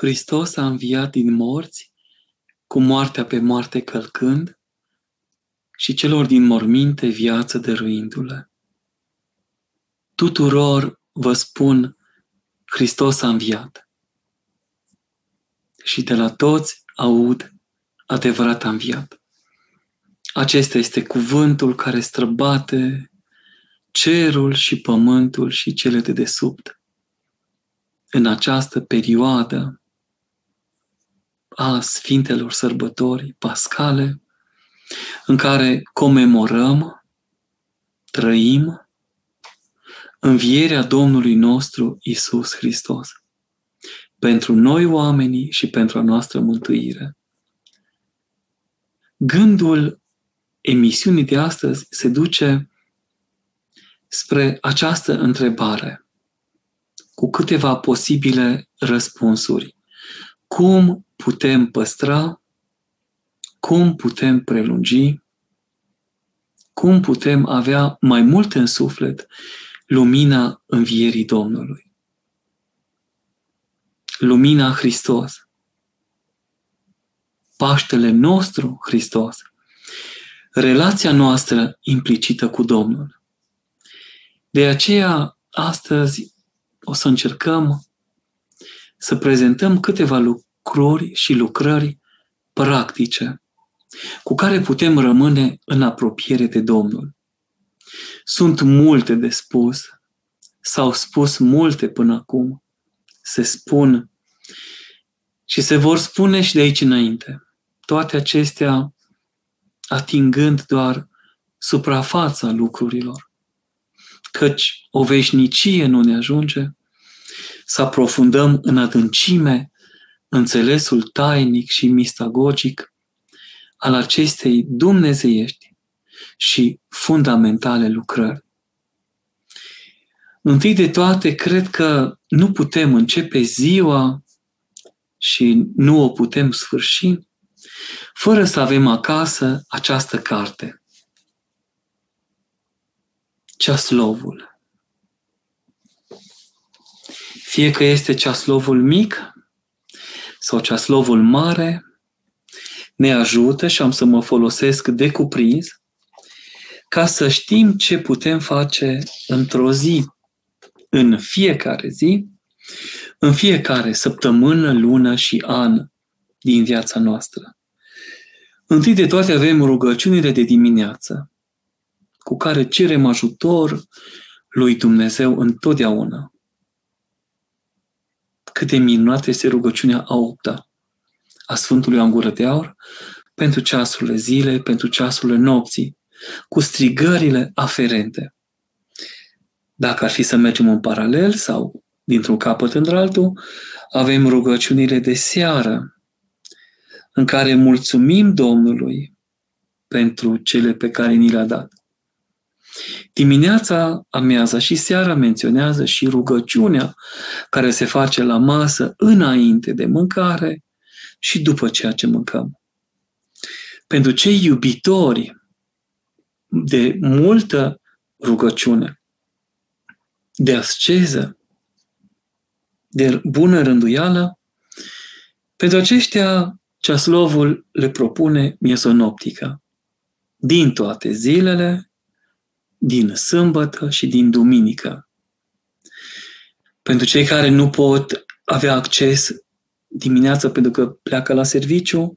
Hristos a înviat din morți, cu moartea pe moarte călcând, și celor din morminte viață dăruindu-le. Tuturor vă spun, Hristos a înviat. Și de la toți aud adevărat a înviat. Acesta este cuvântul care străbate cerul și pământul și cele de desubt. În această perioadă a Sfintelor Sărbători Pascale, în care comemorăm, trăim învierea Domnului nostru Isus Hristos pentru noi oamenii și pentru a noastră mântuire. Gândul emisiunii de astăzi se duce spre această întrebare cu câteva posibile răspunsuri. Cum putem păstra? Cum putem prelungi? Cum putem avea mai mult în suflet lumina învierii Domnului? Lumina Hristos. Paștele nostru Hristos. Relația noastră implicită cu Domnul. De aceea, astăzi o să încercăm să prezentăm câteva lucruri și lucrări practice cu care putem rămâne în apropiere de Domnul. Sunt multe de spus, s-au spus multe până acum, se spun și se vor spune și de aici înainte. Toate acestea atingând doar suprafața lucrurilor. Căci o veșnicie nu ne ajunge, să aprofundăm în adâncime înțelesul tainic și mistagogic al acestei dumnezeiești și fundamentale lucrări. Întâi de toate, cred că nu putem începe ziua și nu o putem sfârși fără să avem acasă această carte. Ceaslovul. Fie că este ceaslovul mic sau ceaslovul mare, ne ajută și am să mă folosesc de cuprins ca să știm ce putem face într-o zi, în fiecare zi, în fiecare săptămână, lună și an din viața noastră. Întâi de toate avem rugăciunile de dimineață, cu care cerem ajutor lui Dumnezeu întotdeauna. Cât de minunată este rugăciunea a opta a Sfântului Angură de Aur pentru ceasurile zile, pentru ceasurile nopții, cu strigările aferente. Dacă ar fi să mergem în paralel sau dintr-un capăt într-altul, avem rugăciunile de seară, în care mulțumim Domnului pentru cele pe care ni le-a dat. Dimineața, amiaza și seara menționează și rugăciunea care se face la masă înainte de mâncare și după ceea ce mâncăm. Pentru cei iubitori de multă rugăciune, de asceză, de bună rânduială, pentru aceștia Ceaslovul le propune miesonoptica din toate zilele, din sâmbătă și din duminică. Pentru cei care nu pot avea acces dimineața pentru că pleacă la serviciu,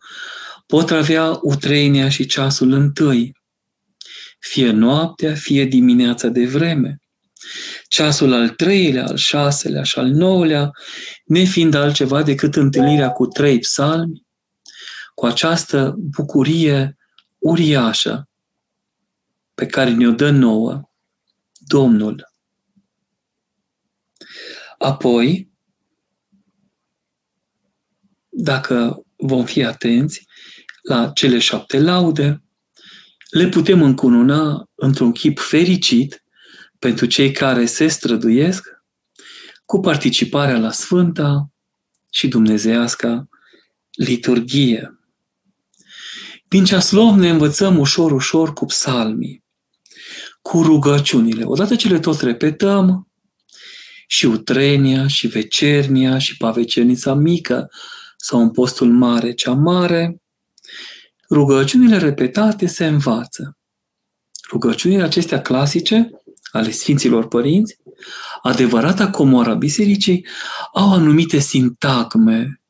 pot avea utrenia și ceasul întâi, fie noaptea, fie dimineața de vreme. Ceasul al treilea, al șaselea și al nouălea, nefiind altceva decât întâlnirea cu trei psalmi, cu această bucurie uriașă pe care ne-o dă nouă Domnul. Apoi, dacă vom fi atenți la cele șapte laude, le putem încununa într-un chip fericit pentru cei care se străduiesc cu participarea la Sfânta și Dumnezeiasca liturghie. Din ceaslov ne învățăm ușor, ușor cu psalmii, cu rugăciunile. Odată ce le tot repetăm, și utrenia, și vecernia, și pavecernița mică, sau în postul mare cea mare, rugăciunile repetate se învață. Rugăciunile acestea clasice, ale Sfinților Părinți, adevărata comora bisericii, au anumite sintagme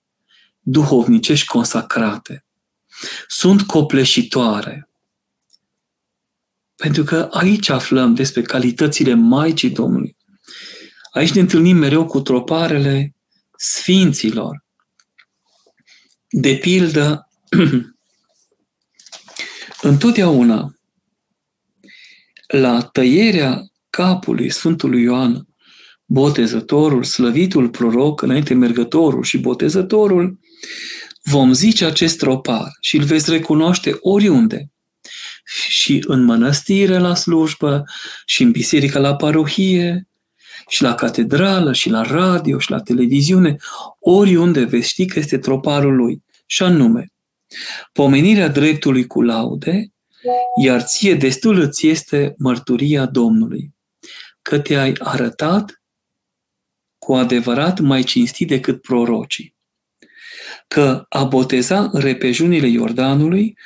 duhovnicești consacrate. Sunt copleșitoare. Pentru că aici aflăm despre calitățile Maicii Domnului. Aici ne întâlnim mereu cu troparele Sfinților. De pildă, întotdeauna la tăierea capului Sfântului Ioan, botezătorul, slăvitul proroc, înainte mergătorul și botezătorul, vom zice acest tropar și îl veți recunoaște oriunde. Și în mănăstire la slujbă, și în biserică la parohie, și la catedrală, și la radio, și la televiziune, oriunde veți ști că este troparul lui. Și anume, pomenirea dreptului cu laude, iar ție destul îți este mărturia Domnului, că te-ai arătat cu adevărat mai cinstit decât prorocii, că a boteza în repejunile Iordanului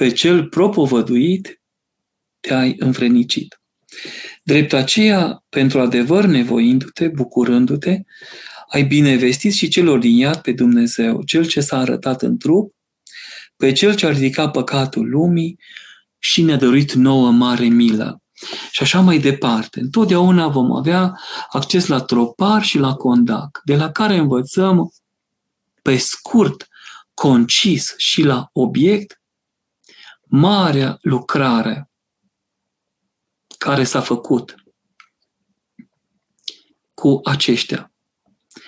pe cel propovăduit te-ai învrenicit. Drept aceea, pentru adevăr nevoindu-te, bucurându-te, ai binevestit și celor din iad pe Dumnezeu, Cel ce s-a arătat în trup, pe Cel ce a ridicat păcatul lumii și ne-a dăruit nouă mare milă. Și așa mai departe. Întotdeauna vom avea acces la tropar și la condac, de la care învățăm pe scurt, concis și la obiect marea lucrare care s-a făcut cu aceștia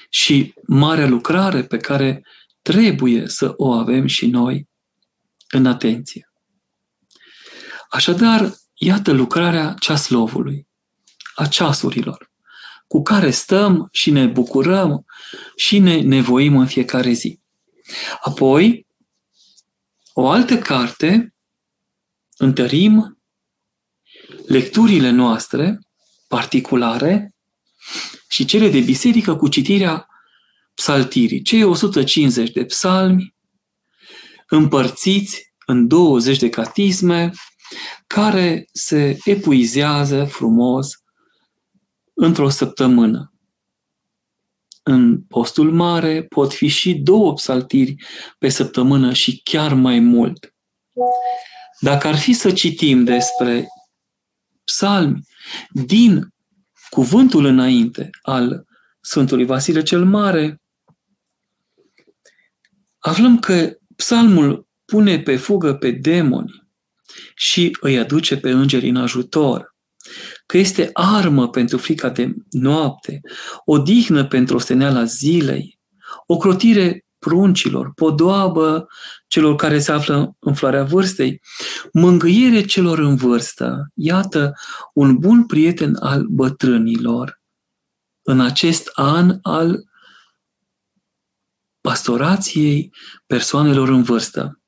și marea lucrare pe care trebuie să o avem și noi în atenție. Așadar, iată lucrarea ceaslovului, a ceasurilor, cu care stăm și ne bucurăm și ne nevoim în fiecare zi. Apoi, o altă carte, întărim lecturile noastre particulare și cele de biserică cu citirea psaltirii, cei 150 de psalmi, împărțiți în 20 de catisme, care se epuizează frumos într-o săptămână. În postul mare pot fi și două psaltiri pe săptămână și chiar mai mult. Dacă ar fi să citim despre psalmi din cuvântul înainte al Sfântului Vasile cel Mare, aflăm că psalmul pune pe fugă pe demoni și îi aduce pe îngeri în ajutor, că este armă pentru frica de noapte, o dihnă pentru osteneala zilei, o crotire pruncilor, podoabă celor care se află în floarea vârstei, mângâiere celor în vârstă. Iată un bun prieten al bătrânilor în acest an al pastorației persoanelor în vârstă.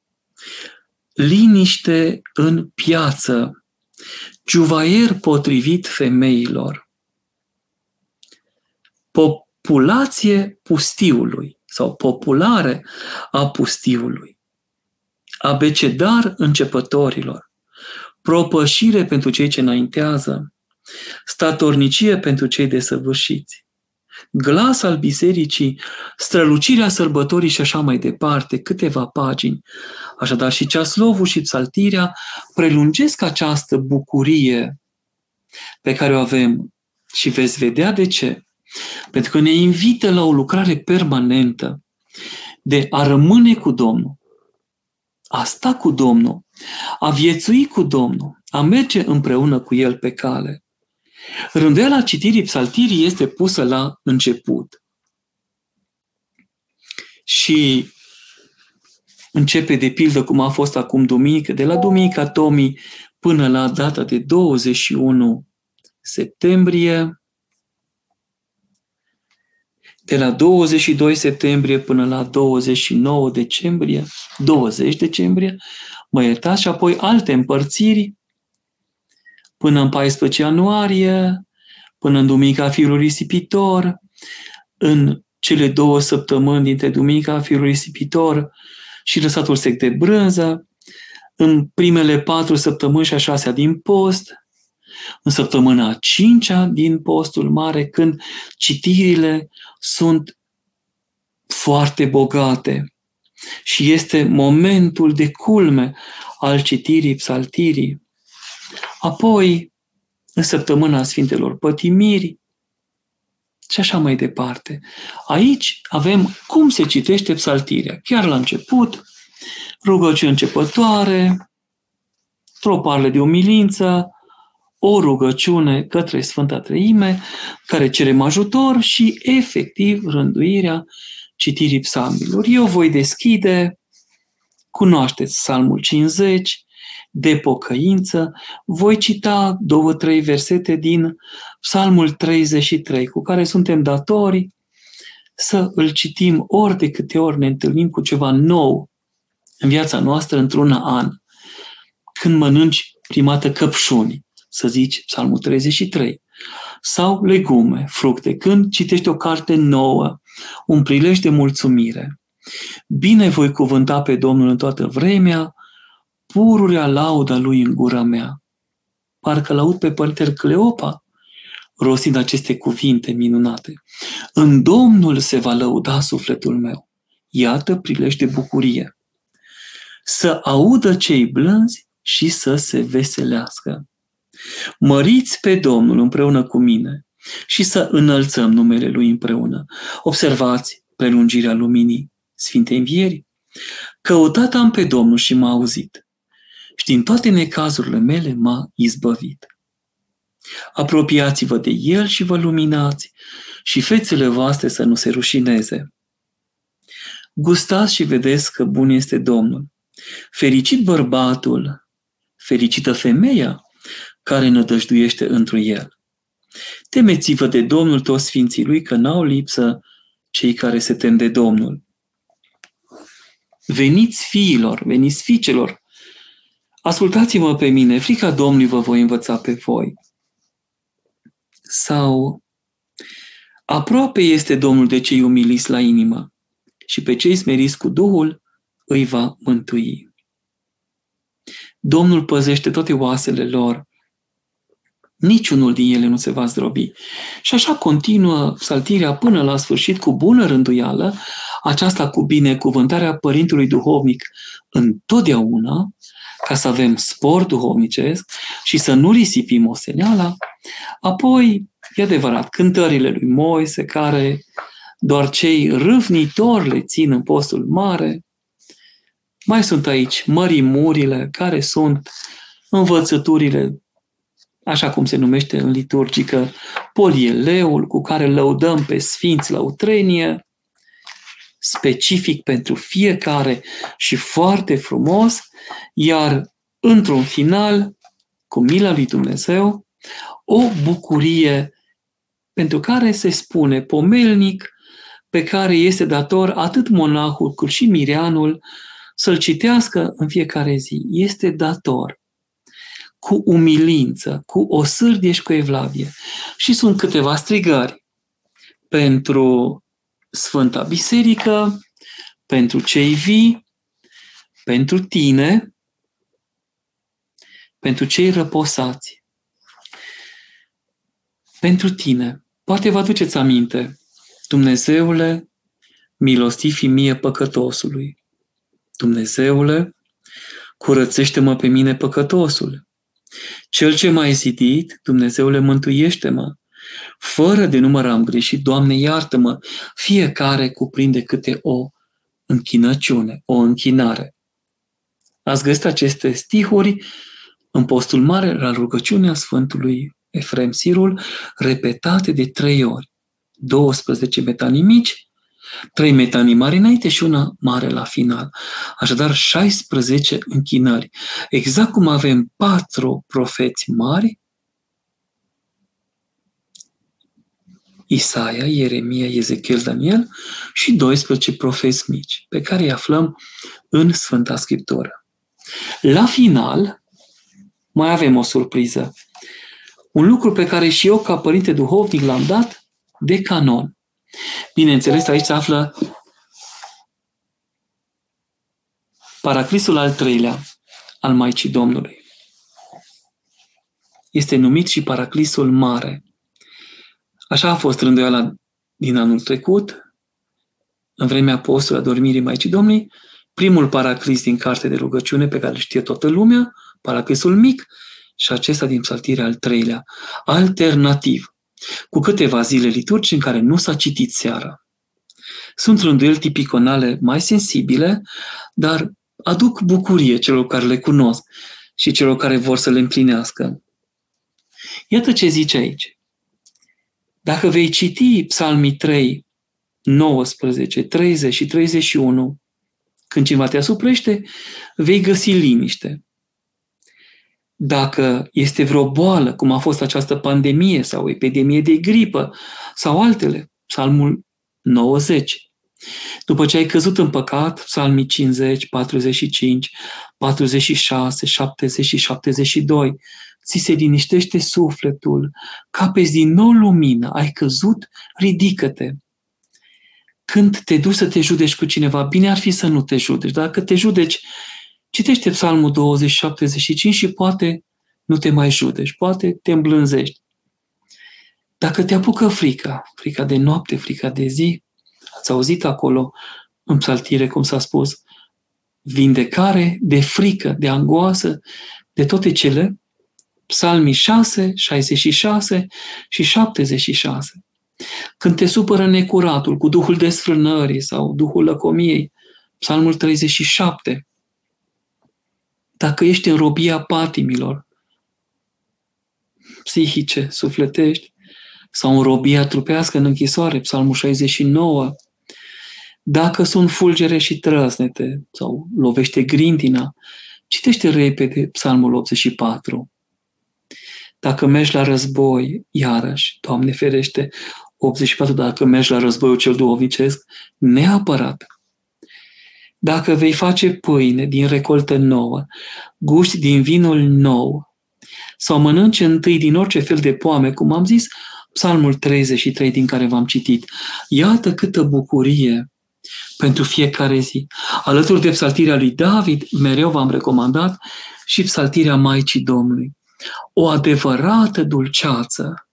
Liniște în piață, juvaier potrivit femeilor, populație pustiului sau populare a pustiului, abecedar începătorilor, propășire pentru cei ce înaintează, statornicie pentru cei desăvârșiți, glas al bisericii, strălucirea sărbătorii și așa mai departe, câteva pagini. Așadar și ceaslovul și psaltirea prelungesc această bucurie pe care o avem. Și veți vedea de ce. Pentru că ne invită la o lucrare permanentă de a rămâne cu Domnul, a sta cu Domnul, a viețui cu Domnul, a merge împreună cu El pe cale. Rânduiala citirii psaltirii este pusă la început. Și începe de pildă cum a fost acum duminică, de la duminica Tomii până la data de 21 septembrie, de la 22 septembrie până la 29 decembrie, 20 decembrie, mă iertați, și apoi alte împărțiri până în 14 ianuarie, până în Duminica Fiului Risipitor, în cele două săptămâni dintre Duminica Fiului Risipitor și lăsatul sec de brânză, în primele patru săptămâni și a șasea din post, în săptămâna a cincea din postul mare, când citirile sunt foarte bogate și este momentul de culme al citirii psaltirii. Apoi, în săptămâna Sfintelor Pătimiri și așa mai departe. Aici avem cum se citește psaltirea. Chiar la început, rugăciune începătoare, troparle de umilință, o rugăciune către Sfânta Treime, care cerem ajutor și, efectiv, rânduirea citirii psalmilor. Eu voi deschide, cunoașteți Psalmul 50, de pocăință, voi cita două, trei versete din Psalmul 33, cu care suntem datori să îl citim ori de câte ori ne întâlnim cu ceva nou în viața noastră într-un an. Când mănânci primată căpșuni, să zici Psalmul 33, sau legume, fructe, când citești o carte nouă, un prilej de mulțumire. Bine voi cuvânta pe Domnul în toată vremea, pururea lauda lui în gura mea. Parcă laud pe Părintele Cleopa, rostind aceste cuvinte minunate. În Domnul se va lăuda sufletul meu. Iată prilej de bucurie. Să audă cei blânzi și să se veselească. Măriți pe Domnul împreună cu mine și să înălțăm numele Lui împreună. Observați prelungirea luminii Sfintei Învieri. Căutat am pe Domnul și m-a auzit și din toate necazurile mele m-a izbăvit. Apropiați-vă de El și vă luminați și fețele voastre să nu se rușineze. Gustați și vedeți că bun este Domnul. Fericit bărbatul, fericită femeia care nădăjduiește întru El. Temeți-vă de Domnul toți sfinții Lui, că n-au lipsă cei care se tem de Domnul. Veniți fiilor, veniți fiicelor, ascultați-mă pe mine, frica Domnului vă voi învăța pe voi. Sau aproape este Domnul de cei umiliți la inimă și pe cei smeriți cu Duhul îi va mântui. Domnul păzește toate oasele lor, niciunul din ele nu se va zdrobi. Și așa continuă saltirea până la sfârșit cu bună rânduială, aceasta cu binecuvântarea Părintului Duhovnic întotdeauna, ca să avem spor duhovnicesc și să nu risipim oseneala. Apoi, e adevărat, cântările lui Moise, care doar cei râvnitori le țin în postul mare. Mai sunt aici mărimurile, care sunt învățăturile, așa cum se numește în liturgică, polieleul, cu care lăudăm pe Sfinți la utrenie, specific pentru fiecare și foarte frumos, iar într-un final, cu mila lui Dumnezeu, o bucurie pentru care se spune pomelnic, pe care este dator atât monahul cât și mireanul să-l citească în fiecare zi. Este dator cu umilință, cu o sârdie și cu evlavie. Și sunt câteva strigări pentru Sfânta Biserică, pentru cei vii, pentru tine, pentru cei răposați. Pentru tine. Poate vă aduceți aminte, Dumnezeule, milostivi mie păcătosului. Dumnezeule, curățește-mă pe mine păcătosul. Cel ce m-ai zidit, Dumnezeule, mântuiește-mă. Fără de număr am greșit, Doamne, iartă-mă, fiecare cuprinde câte o închinăciune, o închinare. Ați găsit aceste stihuri în postul mare la rugăciunea Sfântului Efrem Sirul, repetate de trei ori. 12 metanii mici, 3 metanii mari înainte și una mare la final. Așadar, 16 închinări. Exact cum avem patru profeți mari, Isaia, Ieremia, Ezechiel, Daniel și 12 profeți mici, pe care îi aflăm în Sfânta Scriptură. La final, mai avem o surpriză. Un lucru pe care și eu, ca părinte duhovnic, l-am dat de canon. Bineînțeles, aici se află paraclisul al treilea al Maicii Domnului. Este numit și paraclisul mare. Așa a fost rânduiala din anul trecut, în vremea postului a dormirii Maicii Domnului, primul paraclis din carte de rugăciune pe care îl știe toată lumea, paraclisul mic, și acesta din psaltirea al treilea, alternativ, cu câteva zile liturgi în care nu s-a citit seara. Sunt rânduieli tipiconale mai sensibile, dar aduc bucurie celor care le cunosc și celor care vor să le împlinească. Iată ce zice aici. Dacă vei citi psalmii 3, 19, 30 și 31, când cineva te asuprește, vei găsi liniște. Dacă este vreo boală, cum a fost această pandemie sau epidemie de gripă sau altele, psalmul 90. După ce ai căzut în păcat, psalmii 50, 45, 46, 70 și 72, ți se liniștește sufletul, capezi din nou lumină, ai căzut, ridică-te. Când te duci să te judeci cu cineva, bine ar fi să nu te judeci. Dacă te judeci, citește Psalmul 20, 75 și poate nu te mai judeci, poate te îmblânzești. Dacă te apucă frica, frica de noapte, frica de zi, ați auzit acolo în psaltire, cum s-a spus, vindecare de frică, de angoasă, de toate cele, psalmii 6, 66 și 76. Când te supără necuratul cu duhul desfrânării sau duhul lăcomiei, psalmul 37. Dacă ești în robia patimilor, psihice, sufletești, sau în robia trupească în închisoare, psalmul 69, dacă sunt fulgere și trăsnete sau lovește grindina, citește repede psalmul 84. Dacă mergi la război, iarăși, Doamne ferește, 84, dacă mergi la războiul cel duhovnicesc, neapărat. Dacă vei face pâine din recoltă nouă, guști din vinul nou, sau mănânci întâi din orice fel de poame, cum am zis, Psalmul 33 din care v-am citit. Iată câtă bucurie pentru fiecare zi. Alături de psaltirea lui David, mereu v-am recomandat și psaltirea Maicii Domnului. O adevărată dulceață,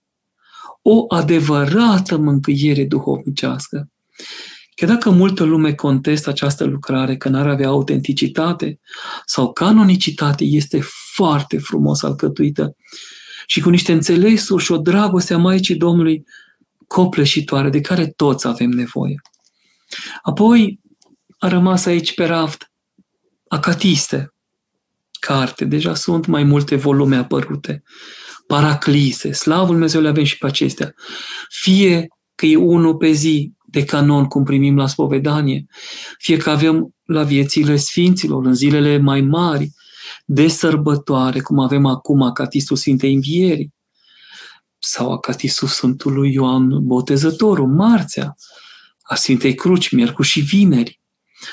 o adevărată mângâiere duhovnicească. Chiar dacă multă lume contestă această lucrare, că n-ar avea autenticitate sau canonicitate, este foarte frumos alcătuită și cu niște înțelesuri și o dragoste a Maicii Domnului copleșitoare, de care toți avem nevoie. Apoi a rămas aici pe raft Acatiste, carte, deja sunt mai multe volume apărute, Paraclise, slavul Dumnezeu le avem și pe acestea. Fie că e unul pe zi de canon, cum primim la spovedanie, fie că avem la viețile sfinților, în zilele mai mari, de sărbătoare, cum avem acum Acatistul Sfintei Învierii, sau Acatistul Sfântului Ioan Botezătorul, marțea, a Sfintei Cruci, miercuri și vineri,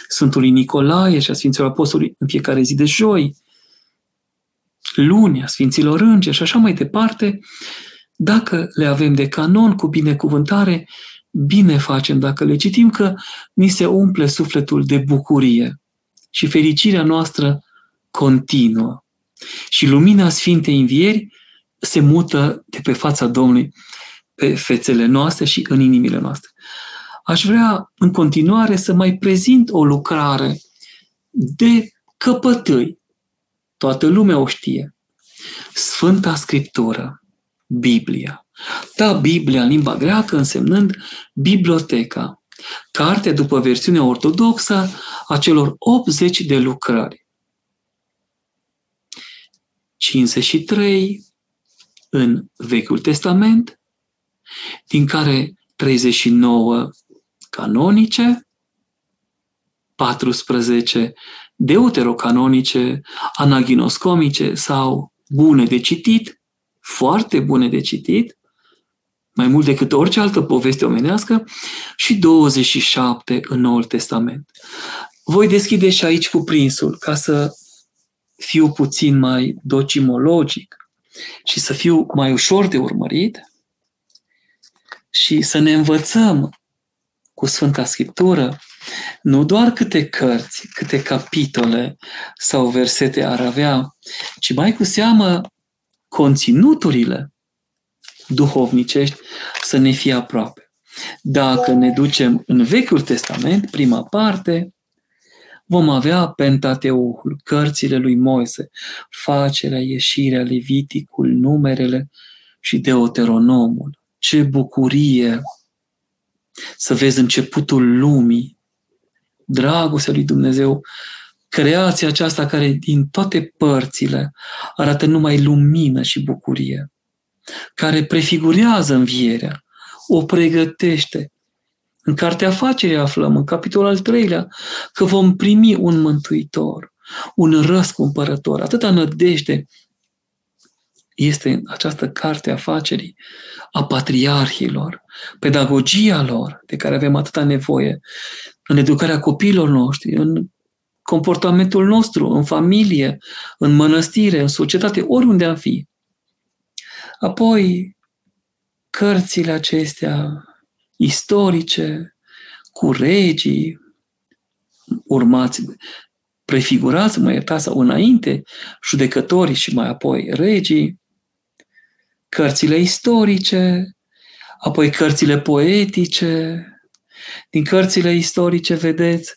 Sfântul Nicolae și a Sfinților Apostolului în fiecare zi de joi, luni, a Sfinților Îngeri și așa mai departe, dacă le avem de canon cu binecuvântare, bine facem dacă le citim că ni se umple sufletul de bucurie și fericirea noastră continuă. Și lumina Sfintei Învieri se mută de pe fața Domnului pe fețele noastre și în inimile noastre. Aș vrea în continuare să mai prezint o lucrare de căpătâi. Toată lumea o știe. Sfânta Scriptură, Biblia. Da, Biblia în limba greacă însemnând biblioteca, carte după versiunea ortodoxă a celor 80 de lucrări. 53 în Vechiul Testament, din care 39 canonice, 14 deuterocanonice, anaginoscomice sau bune de citit, foarte bune de citit, mai mult decât orice altă poveste omenească, și 27 în Noul Testament. Voi deschide și aici cuprinsul ca să fiu puțin mai docimologic. și să fiu mai ușor de urmărit și să ne învățăm cu Sfânta Scriptură nu doar câte cărți, câte capitole sau versete ar avea, ci mai cu seamă conținuturile duhovnicești să ne fie aproape. Dacă ne ducem în Vechiul Testament, prima parte, vom avea Pentateuhul, cărțile lui Moise, facerea, ieșirea, Leviticul, numerele și Deuteronomul. Ce bucurie să vezi începutul lumii, dragostea lui Dumnezeu, creația aceasta care din toate părțile arată numai lumină și bucurie, care prefigurează învierea, o pregătește. În Cartea Afacerii aflăm, în capitolul al treilea, că vom primi un mântuitor, un răscumpărător. Atâta nădejde este această carte afacerii a patriarhilor, pedagogia lor, de care avem atâta nevoie, în educarea copiilor noștri, în comportamentul nostru, în familie, în mănăstire, în societate, oriunde am fi. Apoi, cărțile acestea istorice, cu regii, urmați, prefigurați, mă iertați, sau înainte, judecătorii și mai apoi regii, cărțile istorice, apoi cărțile poetice. Din cărțile istorice vedeți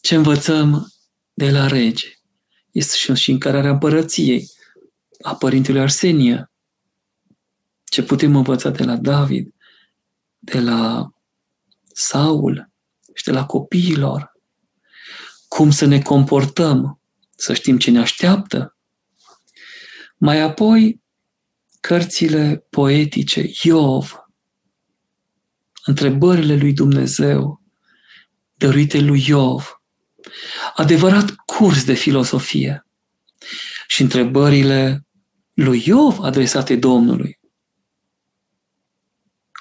ce învățăm de la regi. Este și în cararea împărăției a părintelui Arsenia. Ce putem învăța de la David, de la Saul și de la copiilor. Cum să ne comportăm, să știm ce ne așteaptă. Mai apoi, cărțile poetice, Iov, întrebările lui Dumnezeu, dăruite lui Iov, adevărat curs de filosofie și întrebările lui Iov adresate Domnului.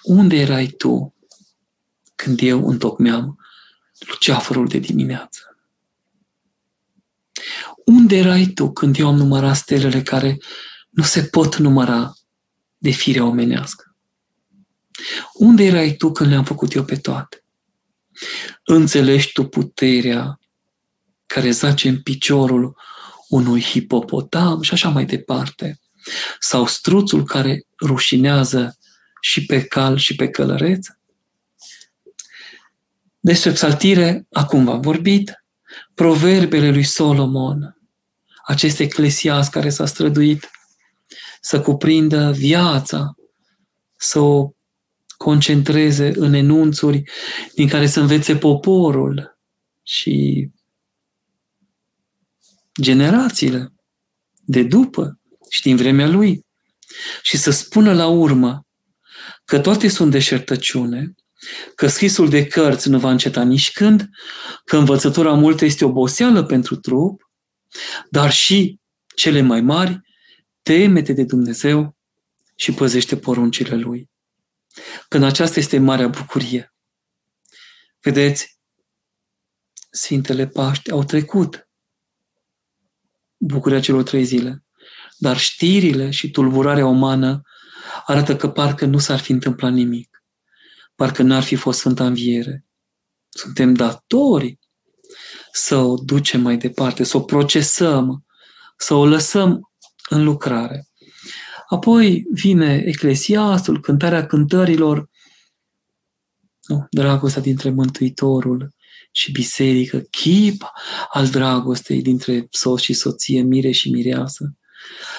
Unde erai tu când eu întocmeam luceafărul de dimineață? Unde erai tu când eu am numărat stelele care nu se pot număra de firea omenească? Unde erai tu când le-am făcut eu pe toate? Înțelegi tu puterea care zace în piciorul unui hipopotam și așa mai departe? Sau struțul care rușinează și pe cal și pe călăreț? Despre psaltire, acum v-am vorbit, proverbele lui Solomon, acest eclesias care s-a străduit să cuprindă viața, să o concentreze în enunțuri din care să învețe poporul și generațiile de după și din vremea lui și să spună la urmă că toate sunt deșertăciune, că scrisul de cărți nu va înceta nici când, că învățătura multă este oboseală pentru trup, dar și cele mai mari, temete de Dumnezeu și păzește poruncile Lui. Când aceasta este marea bucurie. Vedeți, Sfintele Paști au trecut bucuria celor trei zile, dar știrile și tulburarea umană arată că parcă nu s-ar fi întâmplat nimic. Parcă n-ar fi fost Sfânta Înviere. Suntem datori să o ducem mai departe, să o procesăm, să o lăsăm în lucrare. Apoi vine Eclesiastul, cântarea cântărilor, nu, dragostea dintre Mântuitorul și biserică, chip al dragostei dintre soț și soție, mire și mireasă.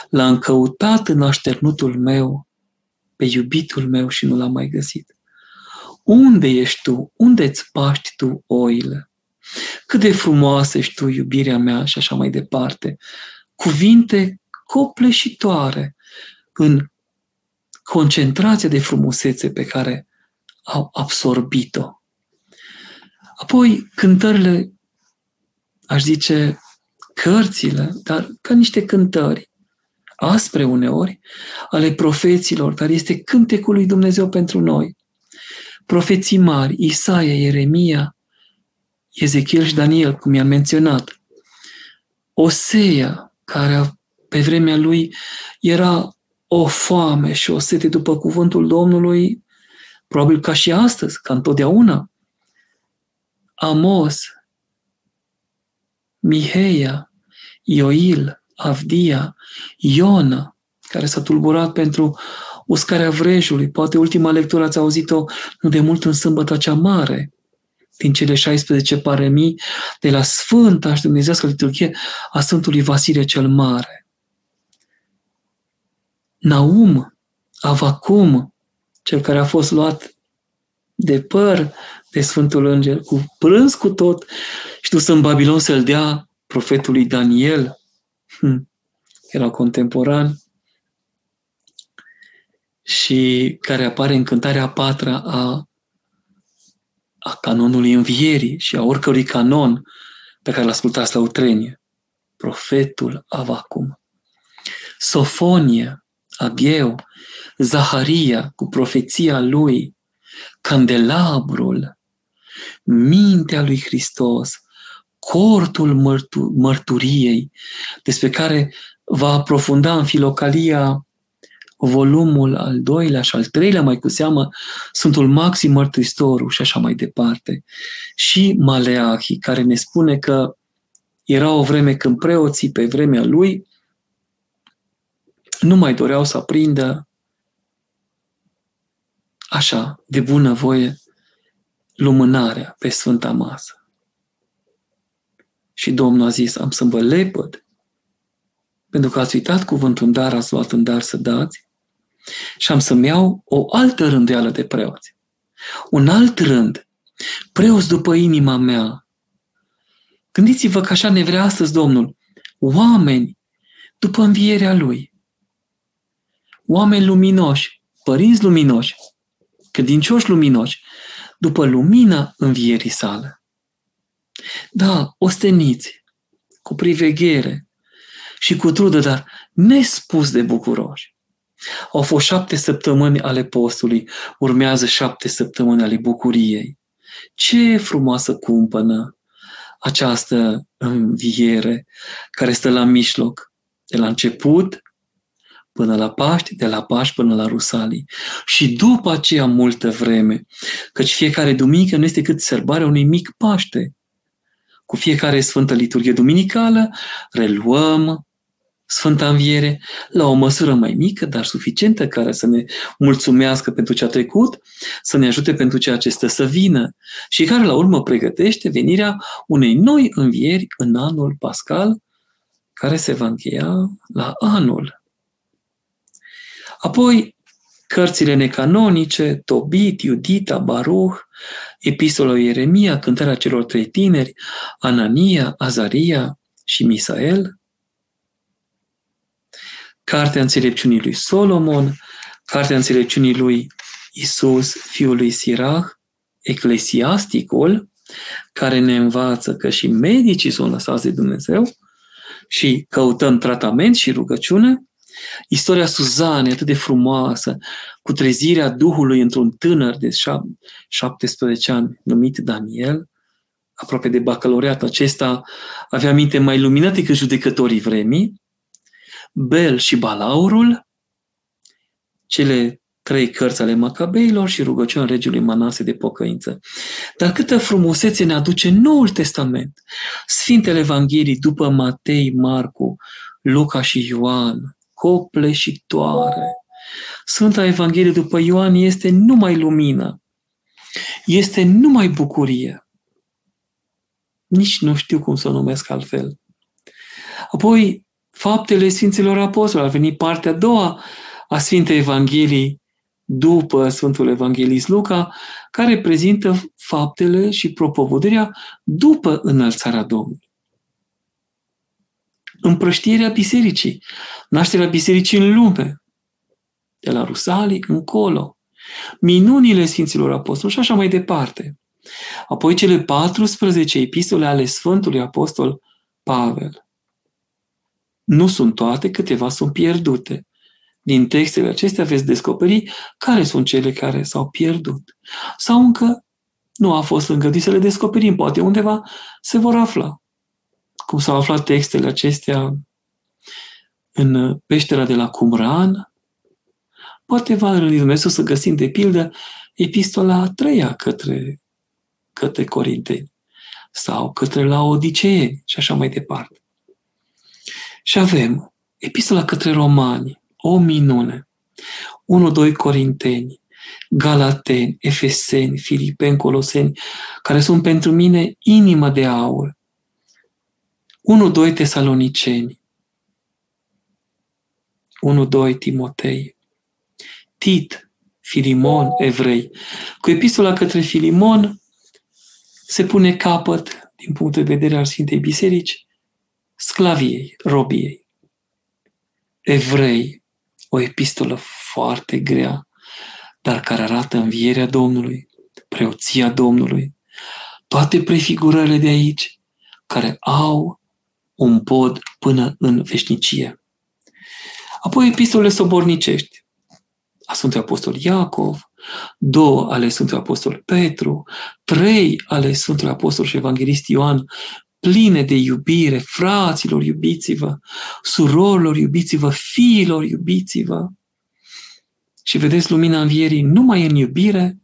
L-am căutat în așternutul meu, pe iubitul meu și nu l-am mai găsit. Unde ești tu? Unde îți paști tu oile? Cât de frumoasă ești tu, iubirea mea, și așa mai departe. Cuvinte copleșitoare în concentrația de frumusețe pe care au absorbit-o. Apoi, cântările, aș zice, cărțile, dar ca niște cântări, aspre uneori, ale profeților, dar este cântecul lui Dumnezeu pentru noi. Profeții mari, Isaia, Ieremia, Ezechiel și Daniel, cum i-am menționat. Osea, care a pe vremea lui era o foame și o sete după cuvântul Domnului, probabil ca și astăzi, ca întotdeauna. Amos, Miheia, Ioil, Avdia, Iona, care s-a tulburat pentru uscarea vrejului. Poate ultima lectură ați auzit-o nu de mult în sâmbătă cea mare, din cele 16 paremii de la Sfânta și Dumnezească liturghie a Sfântului Vasile cel Mare. Naum, Avacum, cel care a fost luat de păr de Sfântul Înger, cu prânz cu tot, și dus în Babilon să-l dea profetului Daniel, hm, era contemporan, și care apare în cântarea a patra a, a canonului învierii și a oricărui canon pe care l-ascultați la utrenie. Profetul Avacum. Sofonie, Ageu, Zaharia cu profeția lui, candelabrul, mintea lui Hristos, cortul mărtu- mărturiei, despre care va aprofunda în filocalia volumul al doilea și al treilea, mai cu seamă, Sfântul Maxim Mărturistorul și așa mai departe. Și Maleahi, care ne spune că era o vreme când preoții, pe vremea lui, nu mai doreau să aprindă așa, de bună voie, lumânarea pe Sfânta Masă. Și Domnul a zis, am să vă lepăd, pentru că ați uitat cuvântul în dar, ați luat în dar să dați, și am să-mi iau o altă rândeală de preoți. Un alt rând, preoți după inima mea. Gândiți-vă că așa ne vrea astăzi Domnul. Oameni după învierea Lui. Oameni luminoși, părinți luminoși, credincioși luminoși, după lumina învierii sale. Da, osteniți, cu priveghere și cu trudă, dar nespus de bucuroși. Au fost șapte săptămâni ale postului, urmează șapte săptămâni ale bucuriei. Ce frumoasă cumpănă această înviere care stă la mijloc, de la început până la Paști, de la Paști până la Rusalii. Și după aceea multă vreme, căci fiecare duminică nu este cât sărbarea unui mic Paște. Cu fiecare Sfântă Liturghie Duminicală reluăm Sfânta Înviere la o măsură mai mică, dar suficientă, care să ne mulțumească pentru ce a trecut, să ne ajute pentru ceea ce stă să vină și care la urmă pregătește venirea unei noi învieri în anul pascal, care se va încheia la anul. Apoi, cărțile necanonice, Tobit, Iudita, Baruch, Epistola Ieremia, Cântarea celor trei tineri, Anania, Azaria și Misael, Cartea Înțelepciunii lui Solomon, Cartea Înțelepciunii lui Isus, fiul lui Sirach, Eclesiasticul, care ne învață că și medicii sunt lăsați de Dumnezeu și căutăm tratament și rugăciune, Istoria Suzane, atât de frumoasă, cu trezirea Duhului într-un tânăr de 17 ani numit Daniel, aproape de bacalaureat acesta, avea minte mai luminată decât judecătorii vremii, Bel și Balaurul, cele trei cărți ale Macabeilor și rugăciunea regiului Manase de pocăință. Dar câtă frumusețe ne aduce Noul Testament, Sfintele Evanghelii după Matei, Marcu, Luca și Ioan, copleșitoare. Sfânta Evanghelie după Ioan este numai lumină, este numai bucurie. Nici nu știu cum să o numesc altfel. Apoi, faptele Sfinților Apostoli. A venit partea a doua a Sfintei Evangheliei după Sfântul Evanghelist Luca, care prezintă faptele și propovăduirea după înălțarea Domnului. Împrăștierea bisericii, nașterea bisericii în lume, de la Rusalii încolo, minunile Sfinților Apostoli și așa mai departe. Apoi cele 14 epistole ale Sfântului Apostol Pavel. Nu sunt toate, câteva sunt pierdute. Din textele acestea veți descoperi care sunt cele care s-au pierdut. Sau încă nu a fost îngăduit să le descoperim. Poate undeva se vor afla. Cum s-au aflat textele acestea în peștera de la Cumran, poate va rândi Dumnezeu să găsim de pildă epistola a treia către, către Corinteni sau către la Odiceeni și așa mai departe. Și avem epistola către Romani, o minune, 1-2 Corinteni, Galateni, Efeseni, Filipeni, Coloseni, care sunt pentru mine inima de aur. 1-2 Tesaloniceni, 1-2 Timotei, Tit, Filimon, evrei. Cu epistola către Filimon se pune capăt, din punct de vedere al Sfintei Biserici, sclaviei, robiei. Evrei, o epistolă foarte grea, dar care arată învierea Domnului, preoția Domnului, toate prefigurările de aici, care au un pod până în veșnicie. Apoi epistolele sobornicești a Sfântului Apostol Iacov, două ale Sfântului Apostol Petru, trei ale Sfântului Apostol și Evanghelist Ioan, pline de iubire, fraților, iubiți-vă, surorilor, iubiți-vă, fiilor, iubiți-vă. Și vedeți lumina învierii numai în iubire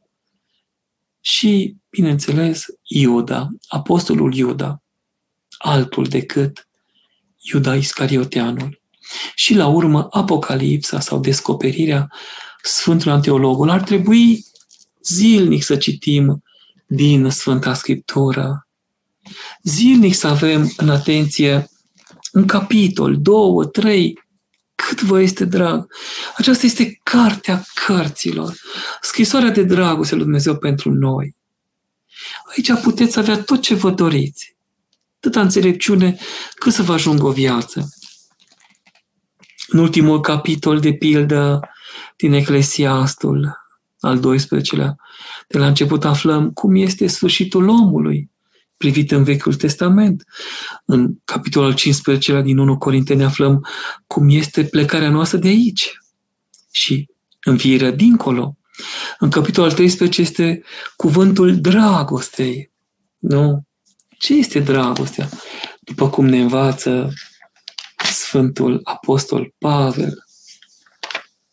și, bineînțeles, Iuda, apostolul Iuda, altul decât Iuda Iscarioteanul. Și la urmă, Apocalipsa sau descoperirea Sfântul Anteologul. Ar trebui zilnic să citim din Sfânta Scriptură. Zilnic să avem în atenție un capitol, două, trei, cât vă este drag. Aceasta este cartea cărților, scrisoarea de dragoste lui Dumnezeu pentru noi. Aici puteți avea tot ce vă doriți, atâta înțelepciune cât să vă ajungă o viață. În ultimul capitol, de pildă, din Eclesiastul al 12-lea, de la început aflăm cum este sfârșitul omului, privit în Vechiul Testament. În capitolul 15 din 1 Corinteni aflăm cum este plecarea noastră de aici și învierea dincolo. În capitolul 13 este cuvântul dragostei. Nu? Ce este dragostea? După cum ne învață Sfântul Apostol Pavel,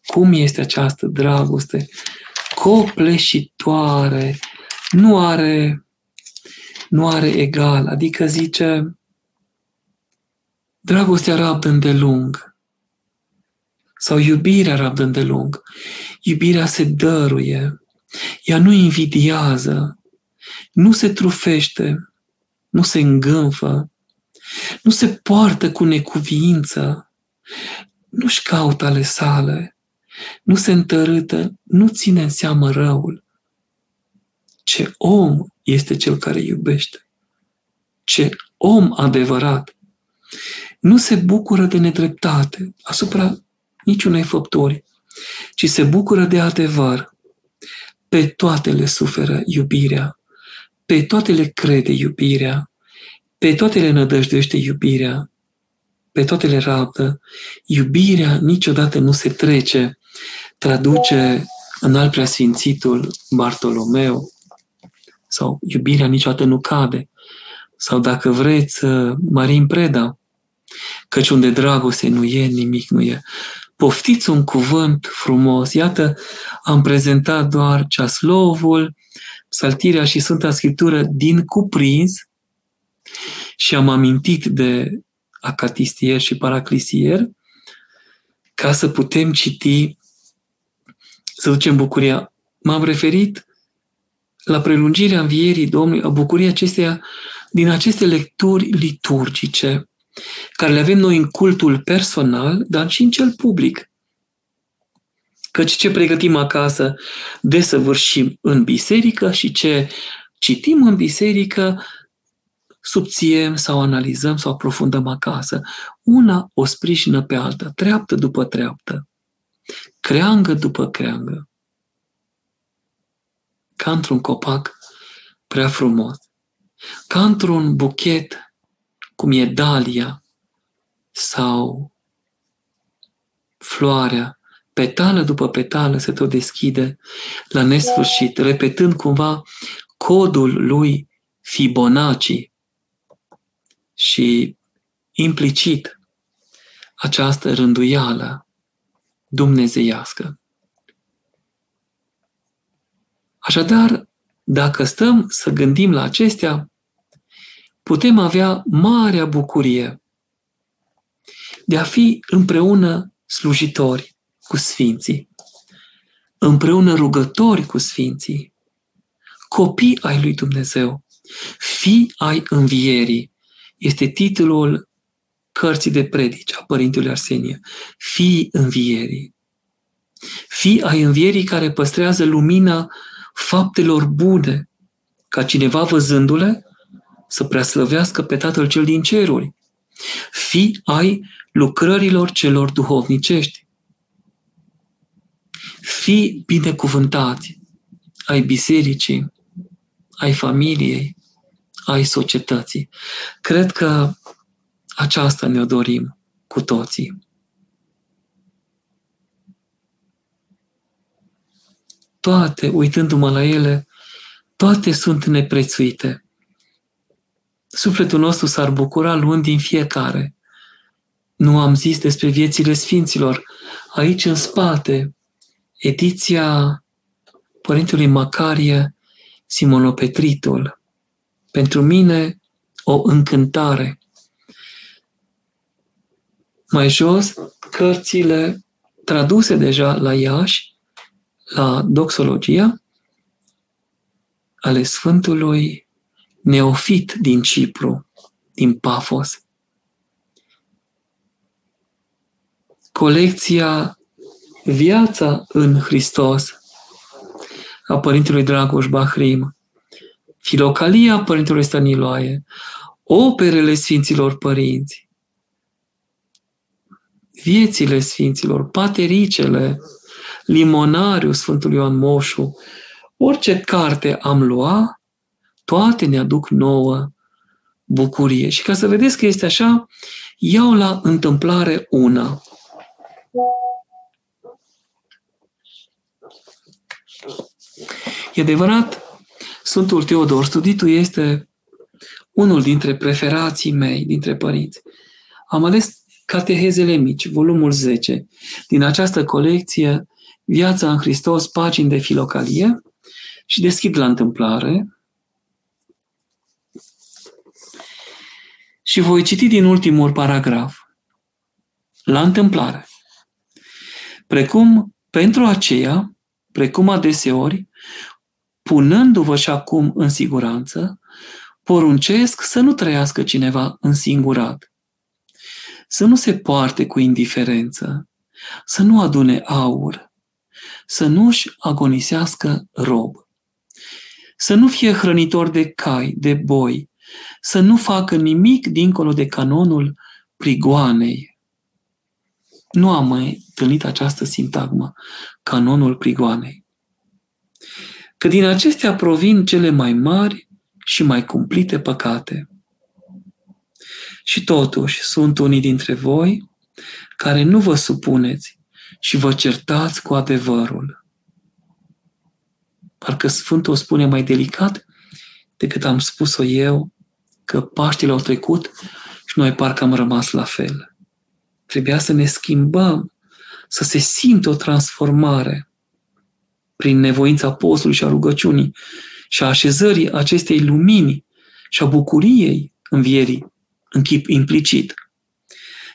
cum este această dragoste copleșitoare, nu are, nu are egal, adică zice, dragostea rabdă îndelung sau iubirea rabdă îndelung. Iubirea se dăruie, ea nu invidiază, nu se trufește, nu se îngânfă, nu se poartă cu necuviință, nu-și caută ale sale, nu se întărâtă, nu ține în seamă răul. Ce om este cel care iubește. Ce om adevărat. Nu se bucură de nedreptate asupra niciunei făpturi, ci se bucură de adevăr. Pe toate le suferă iubirea, pe toate le crede iubirea, pe toate le nădăjduiește iubirea, pe toate le rabdă. Iubirea niciodată nu se trece, traduce în al preasfințitul Bartolomeu, sau iubirea niciodată nu cade, sau dacă vreți, Marin Preda, căci unde dragoste nu e, nimic nu e. Poftiți un cuvânt frumos. Iată, am prezentat doar ceaslovul, saltirea și Sfânta Scriptură din cuprins și am amintit de acatistier și paraclisier ca să putem citi să ducem bucuria. M-am referit la prelungirea învierii Domnului, a bucuria acesteia din aceste lecturi liturgice, care le avem noi în cultul personal, dar și în cel public. Căci ce pregătim acasă desăvârșim în biserică și ce citim în biserică subțiem sau analizăm sau aprofundăm acasă. Una o sprijină pe alta, treaptă după treaptă creangă după creangă, ca într-un copac prea frumos, ca într-un buchet cum e dalia sau floarea, petală după petală se tot deschide la nesfârșit, repetând cumva codul lui Fibonacci și implicit această rânduială dumnezeiască. Așadar, dacă stăm să gândim la acestea, putem avea marea bucurie de a fi împreună slujitori cu Sfinții, împreună rugători cu Sfinții, copii ai lui Dumnezeu, fi ai învierii, este titlul cărții de predici a Părintelui Arsenie. Fii învierii. Fii ai învierii care păstrează lumina faptelor bune, ca cineva văzându-le să preaslăvească pe Tatăl cel din ceruri. Fii ai lucrărilor celor duhovnicești. Fii binecuvântați ai bisericii, ai familiei, ai societății. Cred că aceasta ne-o dorim cu toții. Toate, uitându-mă la ele, toate sunt neprețuite. Sufletul nostru s-ar bucura luând din fiecare. Nu am zis despre viețile sfinților. Aici, în spate, ediția Părintelui Macarie Simonopetritul. Pentru mine, o încântare. Mai jos, cărțile traduse deja la Iași, la Doxologia, ale Sfântului Neofit din Cipru, din Pafos. Colecția Viața în Hristos. A Părintelui Dragoș Bahrim, Filocalia Părintelui Staniloae, operele Sfinților Părinți, viețile Sfinților, patericele, limonariu Sfântului Ioan Moșu, orice carte am lua, toate ne aduc nouă bucurie. Și ca să vedeți că este așa, iau la întâmplare una. E adevărat, Sfântul Teodor, studitul este unul dintre preferații mei, dintre părinți. Am ales Catehezele mici, volumul 10, din această colecție Viața în Hristos, pagini de filocalie și deschid la întâmplare și voi citi din ultimul paragraf. La întâmplare. Precum pentru aceea, precum adeseori, punându-vă și acum în siguranță, poruncesc să nu trăiască cineva însingurat, să nu se poarte cu indiferență, să nu adune aur, să nu-și agonisească rob, să nu fie hrănitor de cai, de boi, să nu facă nimic dincolo de canonul prigoanei. Nu am mai întâlnit această sintagmă, canonul prigoanei. Că din acestea provin cele mai mari și mai cumplite păcate. Și totuși sunt unii dintre voi care nu vă supuneți și vă certați cu adevărul. Parcă Sfântul o spune mai delicat decât am spus-o eu, că Paștile au trecut și noi parcă am rămas la fel. Trebuia să ne schimbăm, să se simtă o transformare prin nevoința postului și a rugăciunii și a așezării acestei lumini și a bucuriei învierii în chip implicit.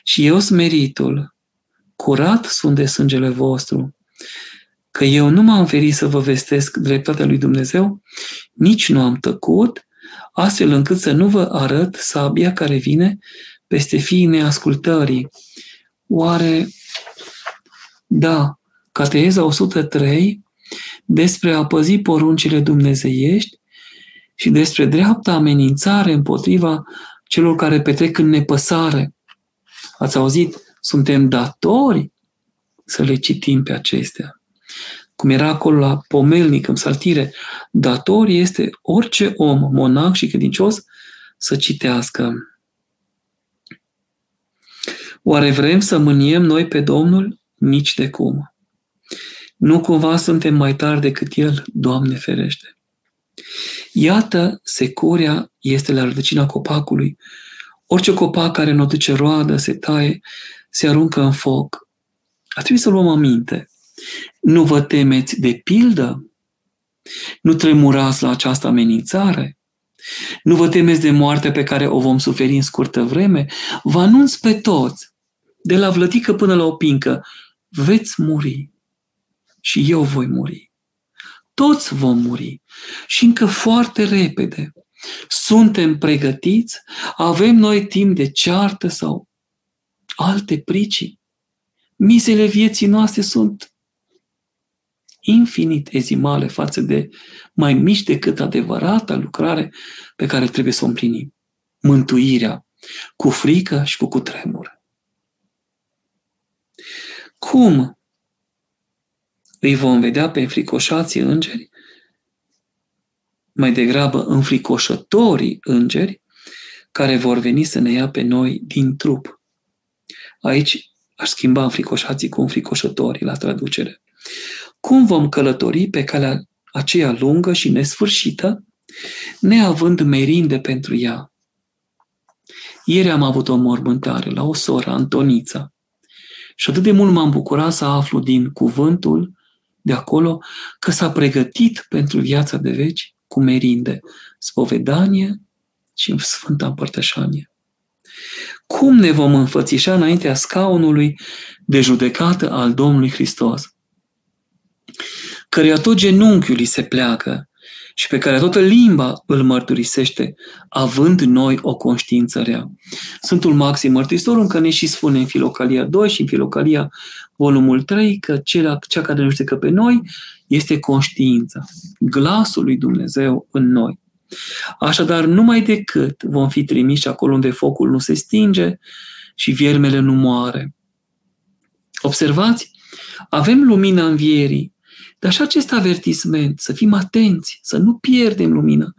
Și eu smeritul, curat sunt de sângele vostru, că eu nu m-am ferit să vă vestesc dreptatea lui Dumnezeu, nici nu am tăcut, astfel încât să nu vă arăt sabia care vine peste fiii neascultării. Oare, da, Cateheza 103 despre a păzi poruncile dumnezeiești și despre dreapta amenințare împotriva celor care petrec în nepăsare. Ați auzit? Suntem datori să le citim pe acestea. Cum era acolo la pomelnic, în saltire, dator este orice om, monac și credincios, să citească. Oare vrem să mâniem noi pe Domnul? Nici de cum. Nu cumva suntem mai tari decât El, Doamne ferește. Iată, securia este la rădăcina copacului. Orice copac care nu duce roadă se taie se aruncă în foc. A trebuit să luăm aminte. Nu vă temeți de pildă? Nu tremurați la această amenințare? Nu vă temeți de moartea pe care o vom suferi în scurtă vreme? Vă anunț pe toți, de la vlătică până la o pincă, veți muri și eu voi muri. Toți vom muri și încă foarte repede. Suntem pregătiți? Avem noi timp de ceartă sau alte pricini? Mizele vieții noastre sunt infinitezimale față de mai mici decât adevărata lucrare pe care trebuie să o împlinim. Mântuirea cu frică și cu cutremur. Cum îi vom vedea pe înfricoșații îngeri? Mai degrabă înfricoșătorii îngeri care vor veni să ne ia pe noi din trup. Aici aș schimba înfricoșații cu înfricoșătorii la traducere. Cum vom călători pe calea aceea lungă și nesfârșită, neavând merinde pentru ea? Ieri am avut o mormântare la o soră, Antonița, și atât de mult m-am bucurat să aflu din cuvântul de acolo că s-a pregătit pentru viața de veci cu merinde, spovedanie și Sfânta Împărtășanie. Cum ne vom înfățișa înaintea scaunului de judecată al Domnului Hristos? căreia tot genunchiul îi se pleacă și pe care toată limba îl mărturisește, având noi o conștiință rea. Sfântul Maxim Mărturisitor încă ne și spune în Filocalia 2 și în Filocalia volumul 3 că cea, cea care ne judecă pe noi este conștiința, glasul lui Dumnezeu în noi. Așadar, numai decât vom fi trimiși acolo unde focul nu se stinge și viermele nu moare. Observați, avem lumina învierii, dar și acest avertisment, să fim atenți, să nu pierdem lumina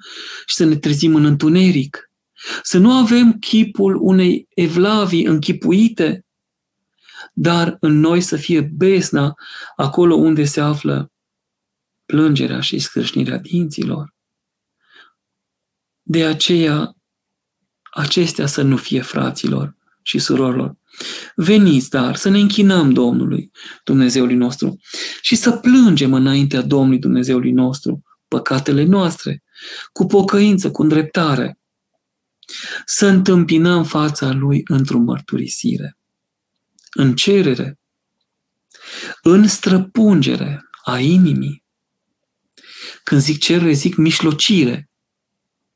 și să ne trezim în întuneric, să nu avem chipul unei evlavii închipuite, dar în noi să fie besna acolo unde se află plângerea și scrâșnirea dinților. De aceea, acestea să nu fie fraților și surorilor, Veniți, dar, să ne închinăm Domnului, Dumnezeului nostru, și să plângem înaintea Domnului Dumnezeului nostru păcatele noastre, cu pocăință, cu îndreptare, să întâmpinăm fața Lui într-o mărturisire, în cerere, în străpungere a inimii. Când zic cerere, zic mișlocire,